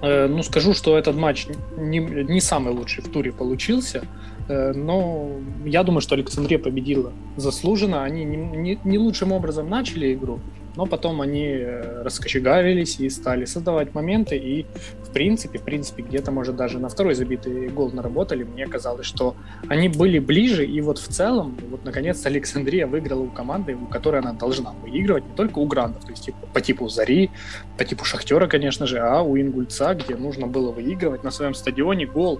ну, скажу, что этот матч не, не самый лучший в туре получился, э, но я думаю, что Александрия победила заслуженно. Они не, не, не лучшим образом начали игру, но потом они э, раскочегарились и стали создавать моменты, и в принципе, в принципе, где-то, может, даже на второй забитый гол наработали. Мне казалось, что они были ближе, и вот в целом, вот наконец-то Александрия выиграла у команды, у которой она должна выигрывать, не только у Грандов, то есть типа, по типу Зари, по типу Шахтера, конечно же, а у Ингульца, где нужно было выигрывать на своем стадионе гол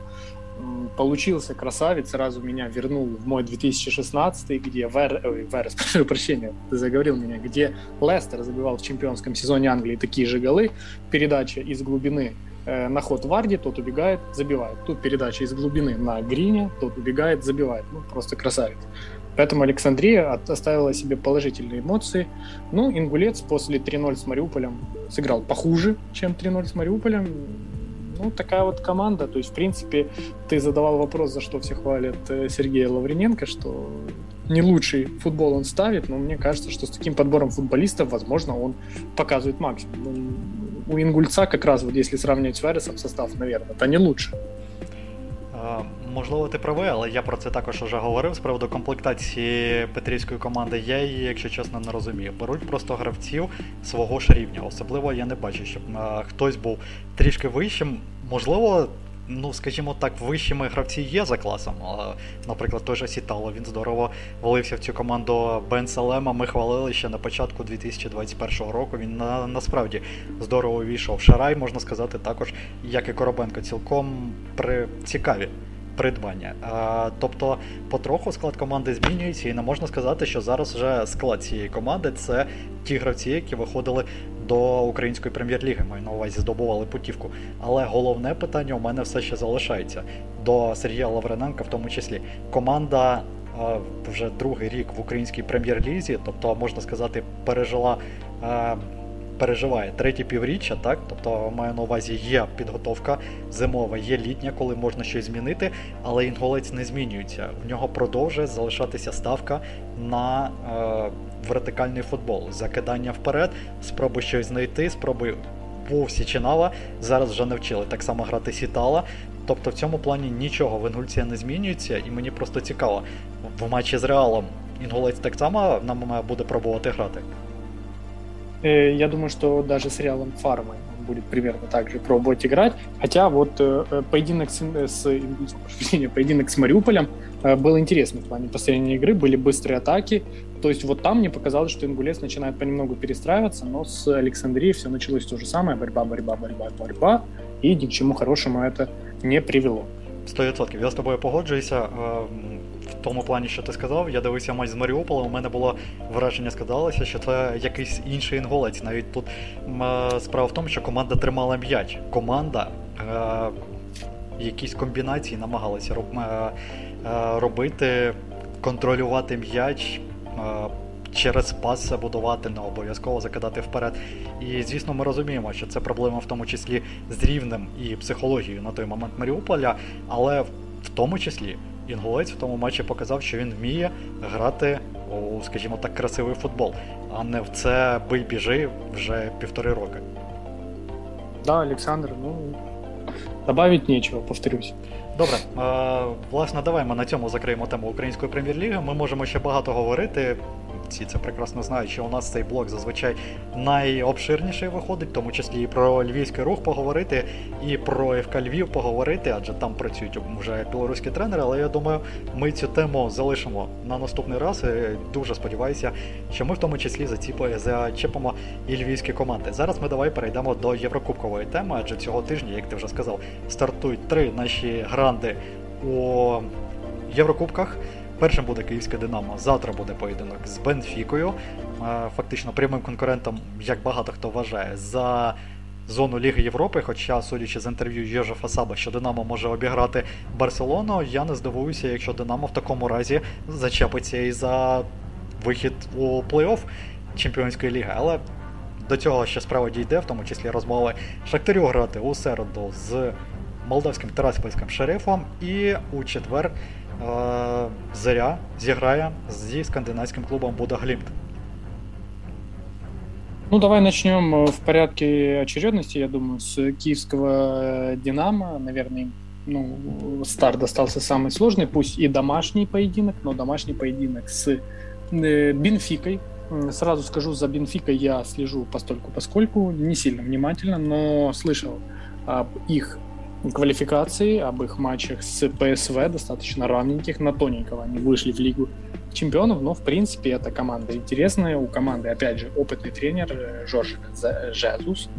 получился красавец, сразу меня вернул в мой 2016, где Вер, ой, Верес, прошу прощения, ты заговорил меня, где Лестер забивал в чемпионском сезоне Англии такие же голы, передача из глубины э, на ход Варди, тот убегает, забивает. Тут передача из глубины на Грине, тот убегает, забивает. Ну, просто красавец. Поэтому Александрия оставила себе положительные эмоции. Ну, Ингулец после 3-0 с Мариуполем сыграл похуже, чем 3-0 с Мариуполем ну, такая вот команда. То есть, в принципе, ты задавал вопрос, за что все хвалят э, Сергея Лаврененко, что не лучший футбол он ставит, но мне кажется, что с таким подбором футболистов, возможно, он показывает максимум. У Ингульца как раз, вот если сравнивать с Вересом состав, наверное, это не лучше. Можливо, ти правий, але я про це також вже говорив з приводу комплектації петрівської команди. Я її, якщо чесно, не розумію. Беруть просто гравців свого ж рівня. Особливо я не бачу, щоб а, хтось був трішки вищим. Можливо, ну, скажімо так, вищими гравці є за класом. Наприклад, той же Сітало, він здорово валився в цю команду Бен Салема. Ми хвалили ще на початку 2021 року. Він на, насправді здорово увійшов. Шарай, можна сказати, також, як і Коробенко, цілком при... цікаві. Придбання. А, Тобто, потроху склад команди змінюється, і не можна сказати, що зараз вже склад цієї команди це ті гравці, які виходили до української прем'єр-ліги, маю на увазі здобували путівку. Але головне питання у мене все ще залишається до Сергія Лаврененка, в тому числі. Команда вже другий рік в українській прем'єр-лізі, тобто, можна сказати, пережила. Е, переживає третє півріччя, так? Тобто маю на увазі є підготовка зимова, є літня, коли можна щось змінити, але інголець не змінюється. В нього продовжує залишатися ставка на е, вертикальний футбол, закидання вперед, спроби щось знайти, спроби був Січинава, зараз вже не вчили так само грати Сітала. Тобто в цьому плані нічого в Інгульція не змінюється, і мені просто цікаво. В матчі з Реалом Інгулець так само нам буде пробувати грати. Э, я думаю, что даже с Реалом Фармой он будет примерно так же пробовать играть. Хотя вот э, э, поединок с, с, поединок с Мариуполем был интересный в плане построения игры, были быстрые атаки. То есть вот там мне показалось, что Ингулец начинает понемногу перестраиваться, но с Александрией все началось то же самое. Борьба, борьба, борьба, борьба. И ни к чему хорошему это не привело. 100%. Я з тобою погоджуюся. Тому плані, що ти сказав, я дивився матч з Маріуполем, у мене було враження складалося, що це якийсь інший інголець. Навіть тут справа в тому, що команда тримала м'яч. Команда е, якісь комбінації намагалася роб, е, робити, контролювати м'яч. Е, через пас будувати, не обов'язково закидати вперед. І звісно, ми розуміємо, що це проблема в тому числі з рівнем і психологією на той момент Маріуполя, але в тому числі Інгулець в тому матчі показав, що він вміє грати у, скажімо так, красивий футбол, а не в це бий біжи вже півтори роки. Да, Олександр, ну добавить нічого, повторюсь. Добре, власне, давай ми на цьому закриємо тему української прем'єр-ліги. Ми можемо ще багато говорити всі це прекрасно знають, що у нас цей блок зазвичай найобширніший виходить, в тому числі і про львівський рух поговорити, і про ФК Львів поговорити, адже там працюють вже білоруські тренери. Але я думаю, ми цю тему залишимо на наступний раз. І Дуже сподіваюся, що ми в тому числі зачепимо і львівські команди. Зараз ми давай перейдемо до Єврокубкової теми, адже цього тижня, як ти вже сказав, стартують три наші гранди у Єврокубках. Першим буде київське Динамо. Завтра буде поєдинок з Бенфікою. Фактично прямим конкурентом, як багато хто вважає, за зону Ліги Європи. Хоча, судячи з інтерв'ю Єжефа Саба, що Динамо може обіграти Барселону, я не здивуюся, якщо Динамо в такому разі зачепиться і за вихід у плей-офф Чемпіонської ліги. Але до цього ще справа дійде, в тому числі розмови Шахтарю грати у середу з молдавським Тараспольським шерифом і у четвер. Заря зіграє зі скандинавским клубом Будаглимт. Ну, давай начнем э, в порядке очередности, я думаю, с киевского «Динамо». Наверное, ну, старт достался самый сложный, пусть и домашний поединок, но домашний поединок с э, Бенфикой. Сразу скажу, за Бенфикой я слежу постольку поскольку, не сильно внимательно, но слышал об их квалификации, об их матчах с ПСВ, достаточно равненьких, на тоненького. Они вышли в Лигу чемпионов, но в принципе эта команда интересная, у команды опять же опытный тренер э, Жорж Жезус,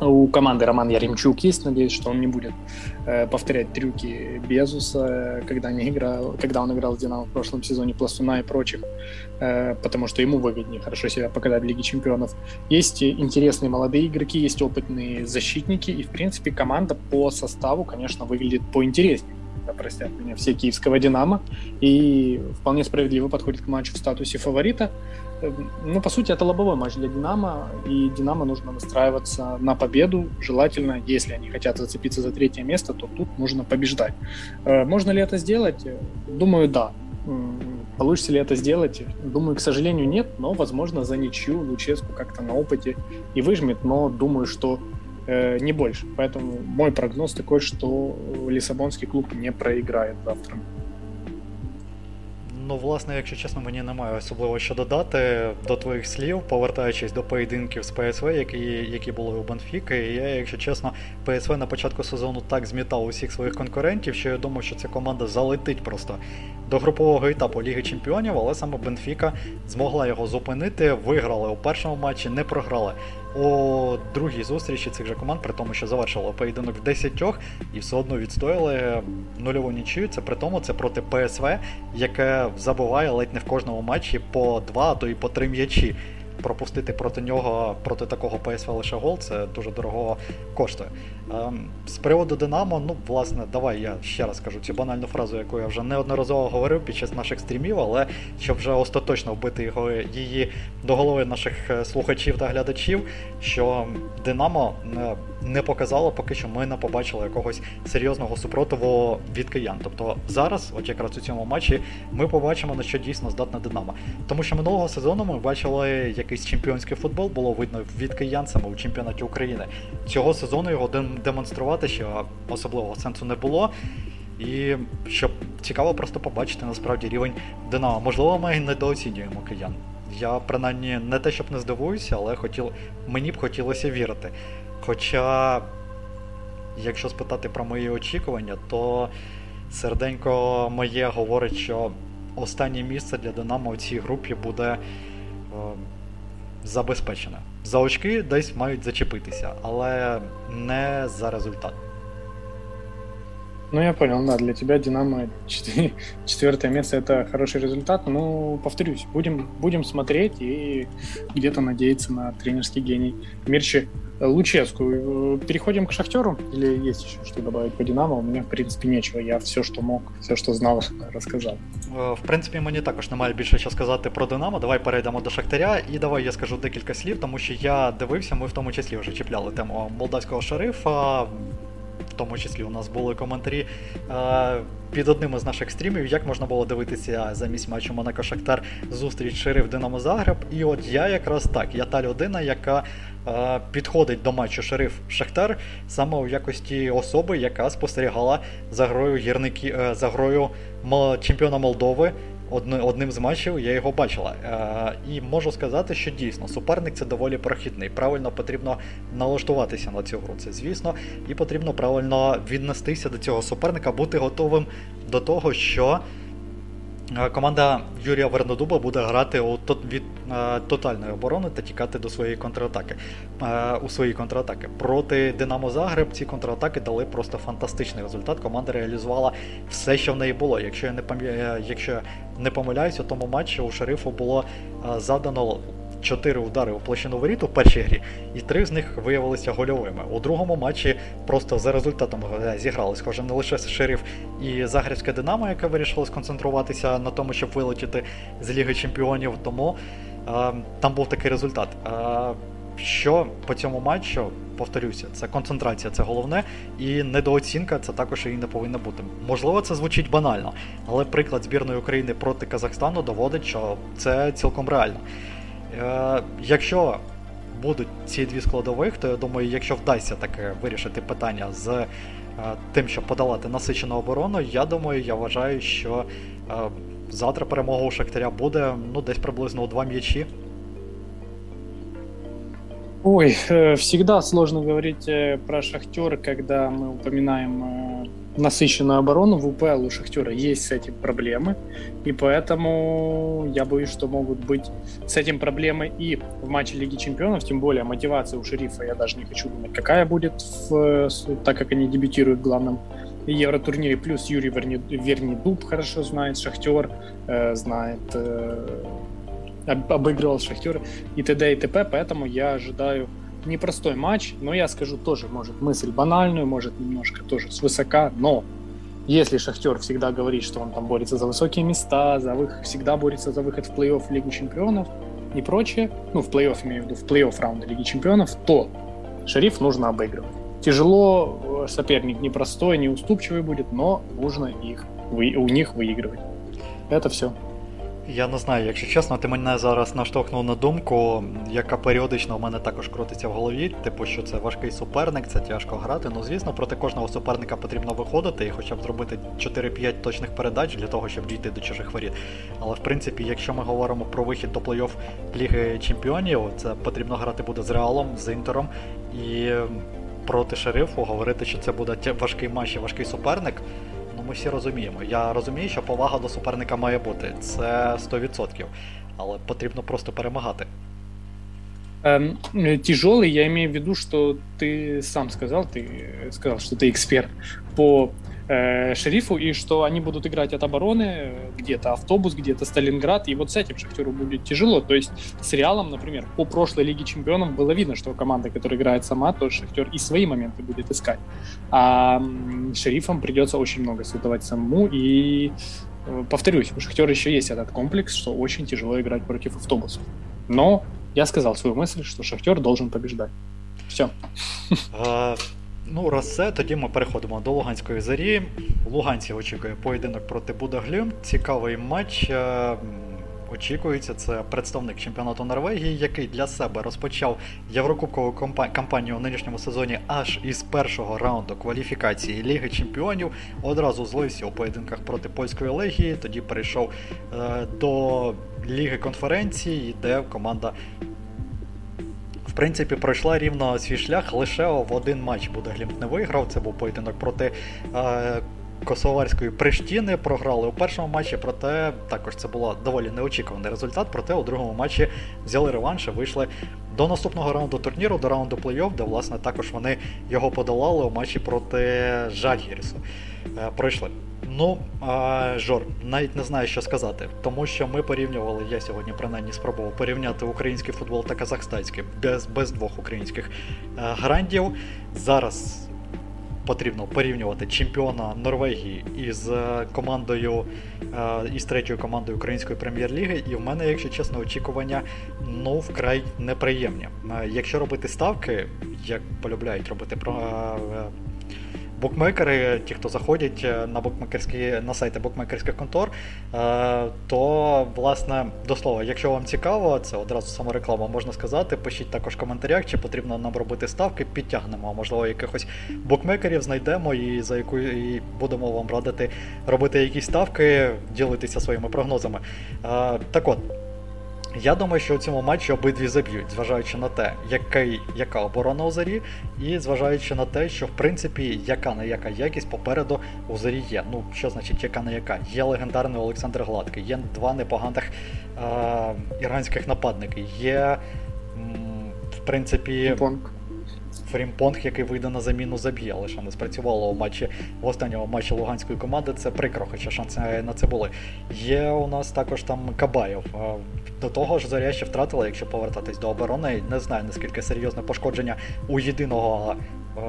у команды Роман Яремчук есть, надеюсь, что он не будет э, повторять трюки Безуса, когда, не играл, когда он играл в Динамо в прошлом сезоне, Пластуна и прочих, э, потому что ему выгоднее хорошо себя показать в Лиге Чемпионов. Есть интересные молодые игроки, есть опытные защитники, и, в принципе, команда по составу, конечно, выглядит поинтереснее простят меня все киевского «Динамо», и вполне справедливо подходит к матчу в статусе фаворита. Эм, ну, по сути, это лобовой матч для «Динамо», и «Динамо» нужно настраиваться на победу. Желательно, если они хотят зацепиться за третье место, то тут нужно побеждать. Э, можно ли это сделать? Думаю, да. Получится ли это сделать? Думаю, к сожалению, нет, но, возможно, за ничью Луческу как-то на опыте и выжмет, но думаю, что э, не больше. Поэтому мой прогноз такой, что Лиссабонский клуб не проиграет завтра. Ну, власне, якщо чесно, мені немає особливо що додати до твоїх слів, повертаючись до поєдинків з ПСВ, які які були у Бенфіки. І я, якщо чесно, ПСВ на початку сезону так змітав усіх своїх конкурентів, що я думав, що ця команда залетить просто до групового етапу Ліги Чемпіонів, але саме Бенфіка змогла його зупинити, виграли у першому матчі, не програли у другій зустрічі цих же команд, при тому, що завершило поєдинок в 10 і все одно відстояли нульову нічию. Це при тому, це проти ПСВ, яке забуває ледь не в кожному матчі по два, а то і по три м'ячі пропустити проти нього, проти такого ПСВ лише гол, це дуже дорого коштує. Ем, з приводу Динамо, ну, власне, давай я ще раз кажу цю банальну фразу, яку я вже неодноразово говорив під час наших стрімів, але щоб вже остаточно вбити його, її до голови наших е, слухачів та глядачів, що Динамо не показало, поки що ми не побачили якогось серйозного супротиву від киян. Тобто зараз, от якраз у цьому матчі, ми побачимо, на що дійсно здатна Динамо. Тому що минулого сезону ми бачили якийсь чемпіонський футбол, було видно від киян саме у чемпіонаті України. Цього сезону його демонструвати ще особливого сенсу не було. І щоб цікаво просто побачити насправді рівень Динамо. Можливо, ми недооцінюємо киян. Я принаймні не те, щоб не здивуюся, але хотів, мені б хотілося вірити. Хоча, якщо спитати про мої очікування, то серденько моє говорить, що останнє місце для Динамо в цій групі буде е, забезпечене. За очки десь мають зачепитися, але не за результат. Ну, я понял, да, для тебя Динамо четвертое место это хороший результат. Ну, повторюсь, будем, будем смотреть и где-то надеяться на тренерский гений Мирчи Луческу. Переходим к Шахтеру или есть еще что добавить по Динамо? У меня, в принципе, нечего. Я все, що мог, все, що знав, розказав. В принципі, мені також немає більше що сказати про Динамо. Давай перейдемо до Шахтаря. І давай я скажу декілька слів, тому що я дивився, ми в тому числі вже чіпляли тему молдавського шерифа Тому числі у нас були коментарі е, під одним із наших стрімів, як можна було дивитися замість матчу Монако Шахтар зустріч Шериф Динамо Загреб. І от я якраз так, я та людина, яка е, підходить до матчу Шериф Шахтар саме у якості особи, яка спостерігала за грою гірники, е, за грою чемпіона Молдови одним з матчів я його бачила. Е, і можу сказати, що дійсно суперник це доволі прохідний. Правильно потрібно налаштуватися на цю гру. Це звісно, і потрібно правильно віднестися до цього суперника, бути готовим до того, що. Е, команда Юрія Вернодуба буде грати у від е, тотальної оборони та тікати до своєї контратаки. Е, у своїй контратаки. Проти Динамо Загреб ці контратаки дали просто фантастичний результат. Команда реалізувала все, що в неї було. Якщо я не пам'ятаю, якщо не помиляюсь, у тому матчі у шерифу було задано чотири удари у площину воріт у першій грі, і три з них виявилися гольовими. У другому матчі просто за результатом зіграли, схоже, не лише шериф і Загребське Динамо, яке вирішило сконцентруватися на тому, щоб вилетіти з Ліги Чемпіонів. Тому е, там був такий результат. Е, що по цьому матчу, повторюся, це концентрація, це головне, і недооцінка це також і не повинна бути. Можливо, це звучить банально, але приклад збірної України проти Казахстану доводить, що це цілком реально. Е, якщо будуть ці дві складових, то я думаю, якщо вдасться таке вирішити питання з е, тим, щоб подолати насичену оборону, я думаю, я вважаю, що е, завтра перемога у Шахтаря буде ну, десь приблизно у два м'ячі. Ой, всегда сложно говорить про Шахтер, когда мы упоминаем насыщенную оборону. В УПЛ у Шахтера есть с этим проблемы, и поэтому я боюсь, что могут быть с этим проблемы и в матче Лиги Чемпионов, тем более мотивация у Шерифа, я даже не хочу думать, какая будет, в, так как они дебютируют в главном Евротурнире, плюс Юрий Верни, Вернидуб хорошо знает Шахтер, э, знает, э, обыгрывал Шахтер и т.д. и т.п., поэтому я ожидаю непростой матч, но я скажу тоже, может, мысль банальную, может, немножко тоже свысока, но если Шахтер всегда говорит, что он там борется за высокие места, за выход, всегда борется за выход в плей-офф Лиги Чемпионов и прочее, ну, в плей-офф, имею в виду, в плей-офф раунда Лиги Чемпионов, то Шериф нужно обыгрывать. Тяжело, э, соперник непростой, неуступчивый будет, но нужно их, у них выигрывать. Это все. Я не знаю, якщо чесно, ти мене зараз наштовхнув на думку, яка періодично у мене також крутиться в голові. Типу, що це важкий суперник, це тяжко грати. Ну, звісно, проти кожного суперника потрібно виходити і хоча б зробити 4-5 точних передач для того, щоб дійти до чужих воріт. Але в принципі, якщо ми говоримо про вихід до плей-офф Ліги Чемпіонів, це потрібно грати буде з Реалом, з Інтером і проти шерифу говорити, що це буде важкий матч і важкий суперник ми всі розуміємо. Я розумію, що повага до суперника має бути. Це 100%. Але потрібно просто перемагати. Эм, тяжелый, я имею в виду, что ты сам сказал, ты сказал, что ты эксперт по э, шерифу, и что они будут играть от обороны, где-то автобус, где-то Сталинград, и вот с этим Шахтеру будет тяжело. То есть с Реалом, например, по прошлой Лиге Чемпионов было видно, что команда, которая играет сама, то Шахтер и свои моменты будет искать. А шерифам придется очень много создавать самому, и э, повторюсь, у Шахтера еще есть этот комплекс, что очень тяжело играть против автобусов. Но я сказал свою мысль, что Шахтер должен побеждать. Все. Ну, раз це, тоді ми переходимо до Луганської зарі. Луганці очікує поєдинок проти Будаглю. Цікавий матч. Е, очікується, це представник чемпіонату Норвегії, який для себе розпочав Єврокубкову кампанію у нинішньому сезоні аж із першого раунду кваліфікації Ліги Чемпіонів. Одразу злився у поєдинках проти польської легії. Тоді перейшов е, до Ліги конференції, де команда принципі, пройшла рівно свій шлях лише в один матч Будеглімт не виграв. Це був поєдинок проти. Е, Косоварської Приштіни програли у першому матчі, проте також це був доволі неочікуваний результат. Проте у другому матчі взяли реванш і вийшли до наступного раунду турніру, до раунду плей-офф, де власне також вони його подолали у матчі проти Жальгірісу. Е, пройшли. Ну, Жор, навіть не знаю, що сказати, тому що ми порівнювали, я сьогодні принаймні спробував порівняти український футбол та казахстанський без без двох українських е, грандів. Зараз потрібно порівнювати чемпіона Норвегії із е, командою із третьою командою Української прем'єр-ліги. І в мене, якщо чесно, очікування ну вкрай неприємні. Якщо робити ставки, як полюбляють робити букмекери, ті, хто заходять е, на букмекерські на сайти букмекерських контор, е, то, власне, до слова, якщо вам цікаво, це одразу самореклама можна сказати. Пишіть також в коментарях, чи потрібно нам робити ставки, підтягнемо, можливо, якихось букмекерів знайдемо і за яку і будемо вам радити робити якісь ставки, ділитися своїми прогнозами. Е, так от. Я думаю, що у цьому матчі обидві заб'ють, зважаючи на те, який, яка оборона у зарі, і зважаючи на те, що в принципі яка не яка якість попереду у зарі є. Ну, що значить, яка не яка? Є легендарний Олександр Гладкий, є два непоганих е- іранських нападники, є, м- в принципі. Понк. Фрімпонг, який вийде на заміну, заб'є, лише не спрацювало у матчі в останньому матчі Луганської команди. Це прикро, хоча шанси на це були. Є у нас також там Кабаєв. До того ж, Зоря ще втратила, якщо повертатись до оборони. Не знаю наскільки серйозне пошкодження у єдиного е,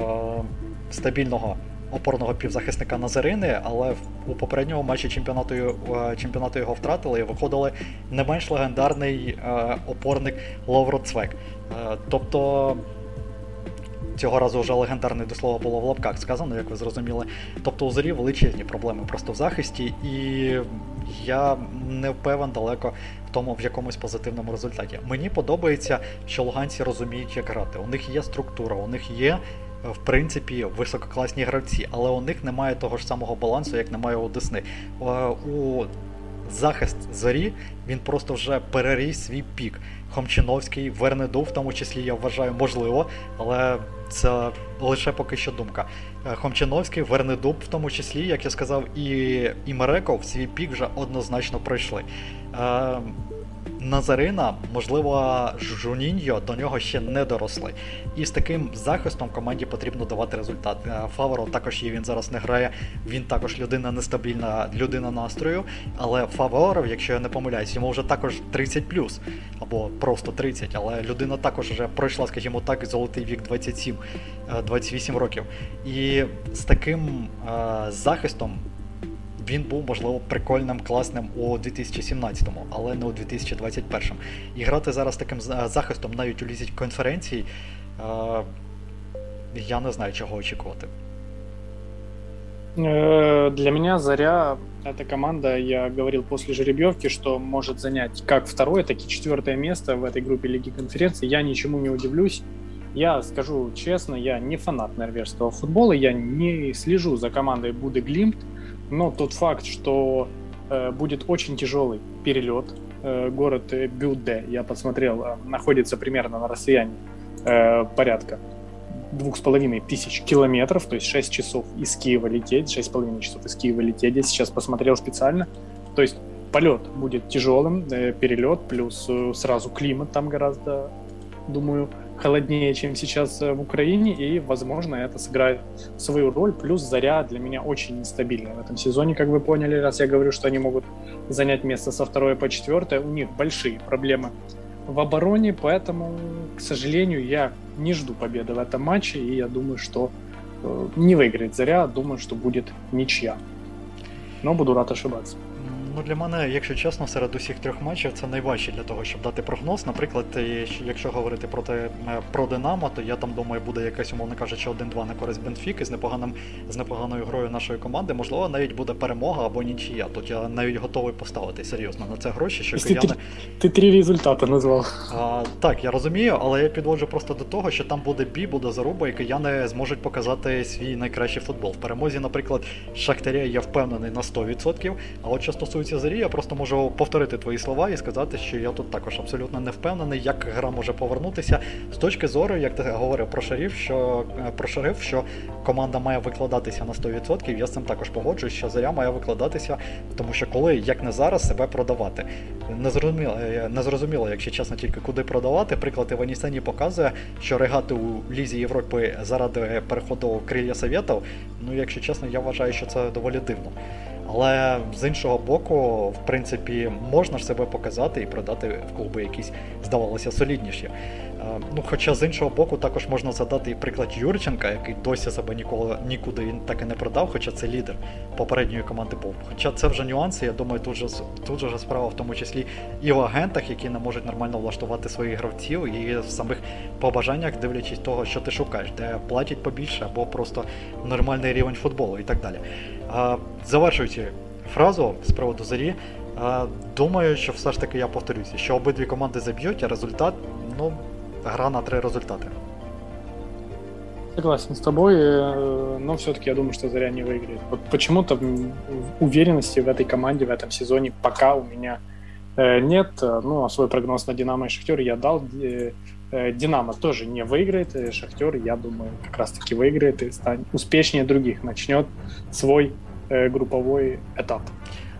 стабільного. Опорного півзахисника Назарини, але у попередньому матчі чемпіонату е, чемпіонату його втратили і виходили не менш легендарний е, опорник Ловро Цвек. Е, тобто Цього разу вже легендарне до слова було в лапках сказано, як ви зрозуміли. Тобто у зорі величезні проблеми просто в захисті, і я не впевнен далеко в тому, в якомусь позитивному результаті. Мені подобається, що луганці розуміють, як грати. У них є структура, у них є. В принципі, висококласні гравці, але у них немає того ж самого балансу, як немає у Десни. У захист зорі він просто вже переріс свій пік. Хомчиновський, Вернеду, в тому числі, я вважаю, можливо, але це лише поки що думка. Е, Хомчиновський, Вернедуб, в тому числі, як я сказав, і і Мереков свій пік вже однозначно пройшли. Е, Назарина, можливо, Жуніньо до нього ще не доросли. І з таким захистом команді потрібно давати результат. Е, Фаворо також є, він зараз не грає, він також людина нестабільна, людина настрою. Але Фаворов, якщо я не помиляюсь, йому вже також 30 або просто 30, але людина також вже пройшла, скажімо так, золотий вік 27-28 е, років. І з таким е, захистом він був, можливо, прикольним, класним у 2017-му, але не у 2021-му. І грати зараз таким захистом навіть у лізі конференції, е, я не знаю, чого очікувати. Э, для меня Заря эта команда, я говорил после жеребьевки, что может занять как второе, так и четвертое место в этой группе Лиги Конференции. Я ничему не удивлюсь. Я скажу честно, я не фанат норвежского футбола, я не слежу за командой Буде Глимт, Но тот факт, что э, будет очень тяжелый перелет, э, город Бюде, я посмотрел, э, находится примерно на расстоянии э, порядка двух с половиной тысяч километров, то есть 6 часов из Киева лететь, шесть с половиной часов из Киева лететь. Я сейчас посмотрел специально. То есть полет будет тяжелым, э, перелет, плюс э, сразу климат там гораздо, думаю, холоднее, чем сейчас э, в Украине, и, возможно, это сыграет свою роль. Плюс Заря для меня очень нестабильная в этом сезоне, как вы поняли, раз я говорю, что они могут занять место со второе по четвертое. У них большие проблемы в обороне, поэтому, к сожалению, я не жду победы в этом матче, и я думаю, что э, не выиграет Заря, думаю, что будет ничья. Но буду рад ошибаться. Ну, Для мене, якщо чесно, серед усіх трьох матчів це найважче для того, щоб дати прогноз. Наприклад, якщо говорити проти е, про Динамо, то я там думаю, буде якась, умовно кажучи, 1-2 на користь Бенфіки з непоганим з непоганою грою нашої команди. Можливо, навіть буде перемога або нічия. Тут я навіть готовий поставити серйозно на це гроші. що кияни... Ти, ти три результати назвав. А, Так, я розумію, але я підводжу просто до того, що там буде бій, буде заруба, і кияни зможуть показати свій найкращий футбол. В перемозі, наприклад, Шахтаря я впевнений на 100%, а от що стосується стосується Зарі, я просто можу повторити твої слова і сказати, що я тут також абсолютно не впевнений, як гра може повернутися з точки зору, як ти говорив про шарів, що е, про шариф, що команда має викладатися на 100%. Я з цим також погоджуюсь, що заря має викладатися, тому що коли, як не зараз, себе продавати. Незрозуміло, е, незрозуміло, якщо чесно, тільки куди продавати. Приклад Іванісені показує, що регати у Лізі Європи заради переходу крилля Совєтів, ну якщо чесно, я вважаю, що це доволі дивно. Але з іншого боку, в принципі, можна ж себе показати і продати в клуби якісь, здавалося, солідніші. Е, ну, Хоча з іншого боку, також можна задати і приклад Юрченка, який досі себе ніколи нікуди так і не продав, хоча це лідер попередньої команди був. Хоча це вже нюанси, я думаю, тут же тут же справа в тому числі і в агентах, які не можуть нормально влаштувати своїх гравців, і в самих побажаннях, дивлячись того, що ти шукаєш, де платять побільше або просто нормальний рівень футболу і так далі. Завершуючи фразу з приводу зарі, думаю, що все ж таки я повторюся, що обидві команди заб'ють, а результат, ну, гра на три результати. Согласен с тобой, э, но все-таки я думаю, что Заря не выиграет. Вот почему-то уверенности в этой команде в этом сезоне пока у меня э, нет. Ну, а свой прогноз на Динамо и Шахтер я дал. Э, Динамо тоже не выиграет, Шахтер, я думаю, как раз-таки выиграет и станет успешнее других, начнет свой групповой этап.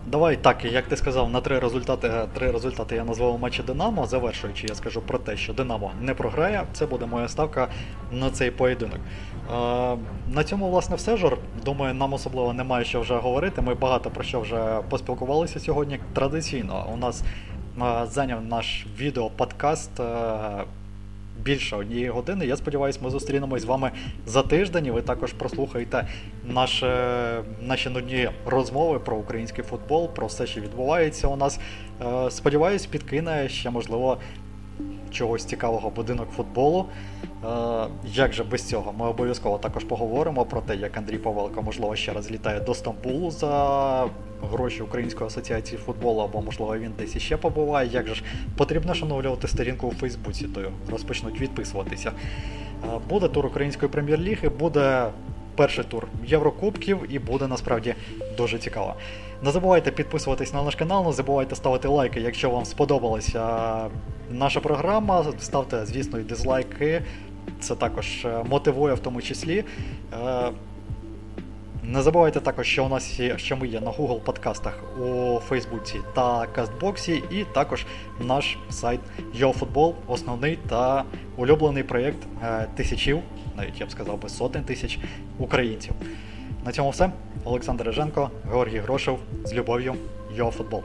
Давай так, як ти сказав, на три результати три результати я назвав матчі Динамо. Завершуючи, я скажу про те, що Динамо не програє. Це буде моя ставка на цей поєдинок. Е, на цьому, власне, все жор. Думаю, нам особливо немає що вже говорити. Ми багато про що вже поспілкувалися сьогодні. Традиційно у нас е, зайняв наш відео-подкаст. Е, більше однієї години. Я сподіваюся, ми зустрінемось з вами за тиждень. Ви також прослухаєте наші, наші нудні розмови про український футбол, про все, що відбувається у нас. Е, сподіваюсь, підкине ще можливо чогось цікавого будинок футболу. Е, як же без цього? Ми обов'язково також поговоримо про те, як Андрій Павелко, можливо, ще раз літає до Стамбулу за гроші Української асоціації футболу, або, можливо, він десь іще побуває. Як же ж потрібно шановлювати сторінку у Фейсбуці, то розпочнуть відписуватися. Е, буде тур Української прем'єр-ліги, буде перший тур Єврокубків і буде насправді дуже цікаво. Не забувайте підписуватись на наш канал, не забувайте ставити лайки, якщо вам сподобалася наша програма. Ставте, звісно, і дизлайки. Це також е, мотивує в тому числі. Е, не забувайте також, що у нас є, що ми є на Google подкастах у Фейсбуці та Кастбоксі, і також наш сайт YoFootball, основний та улюблений проєкт е, тисячів, навіть я б сказав би сотень тисяч українців. На цьому все. Олександр Реженко, Георгій Грошев з любов'ю YoFootball.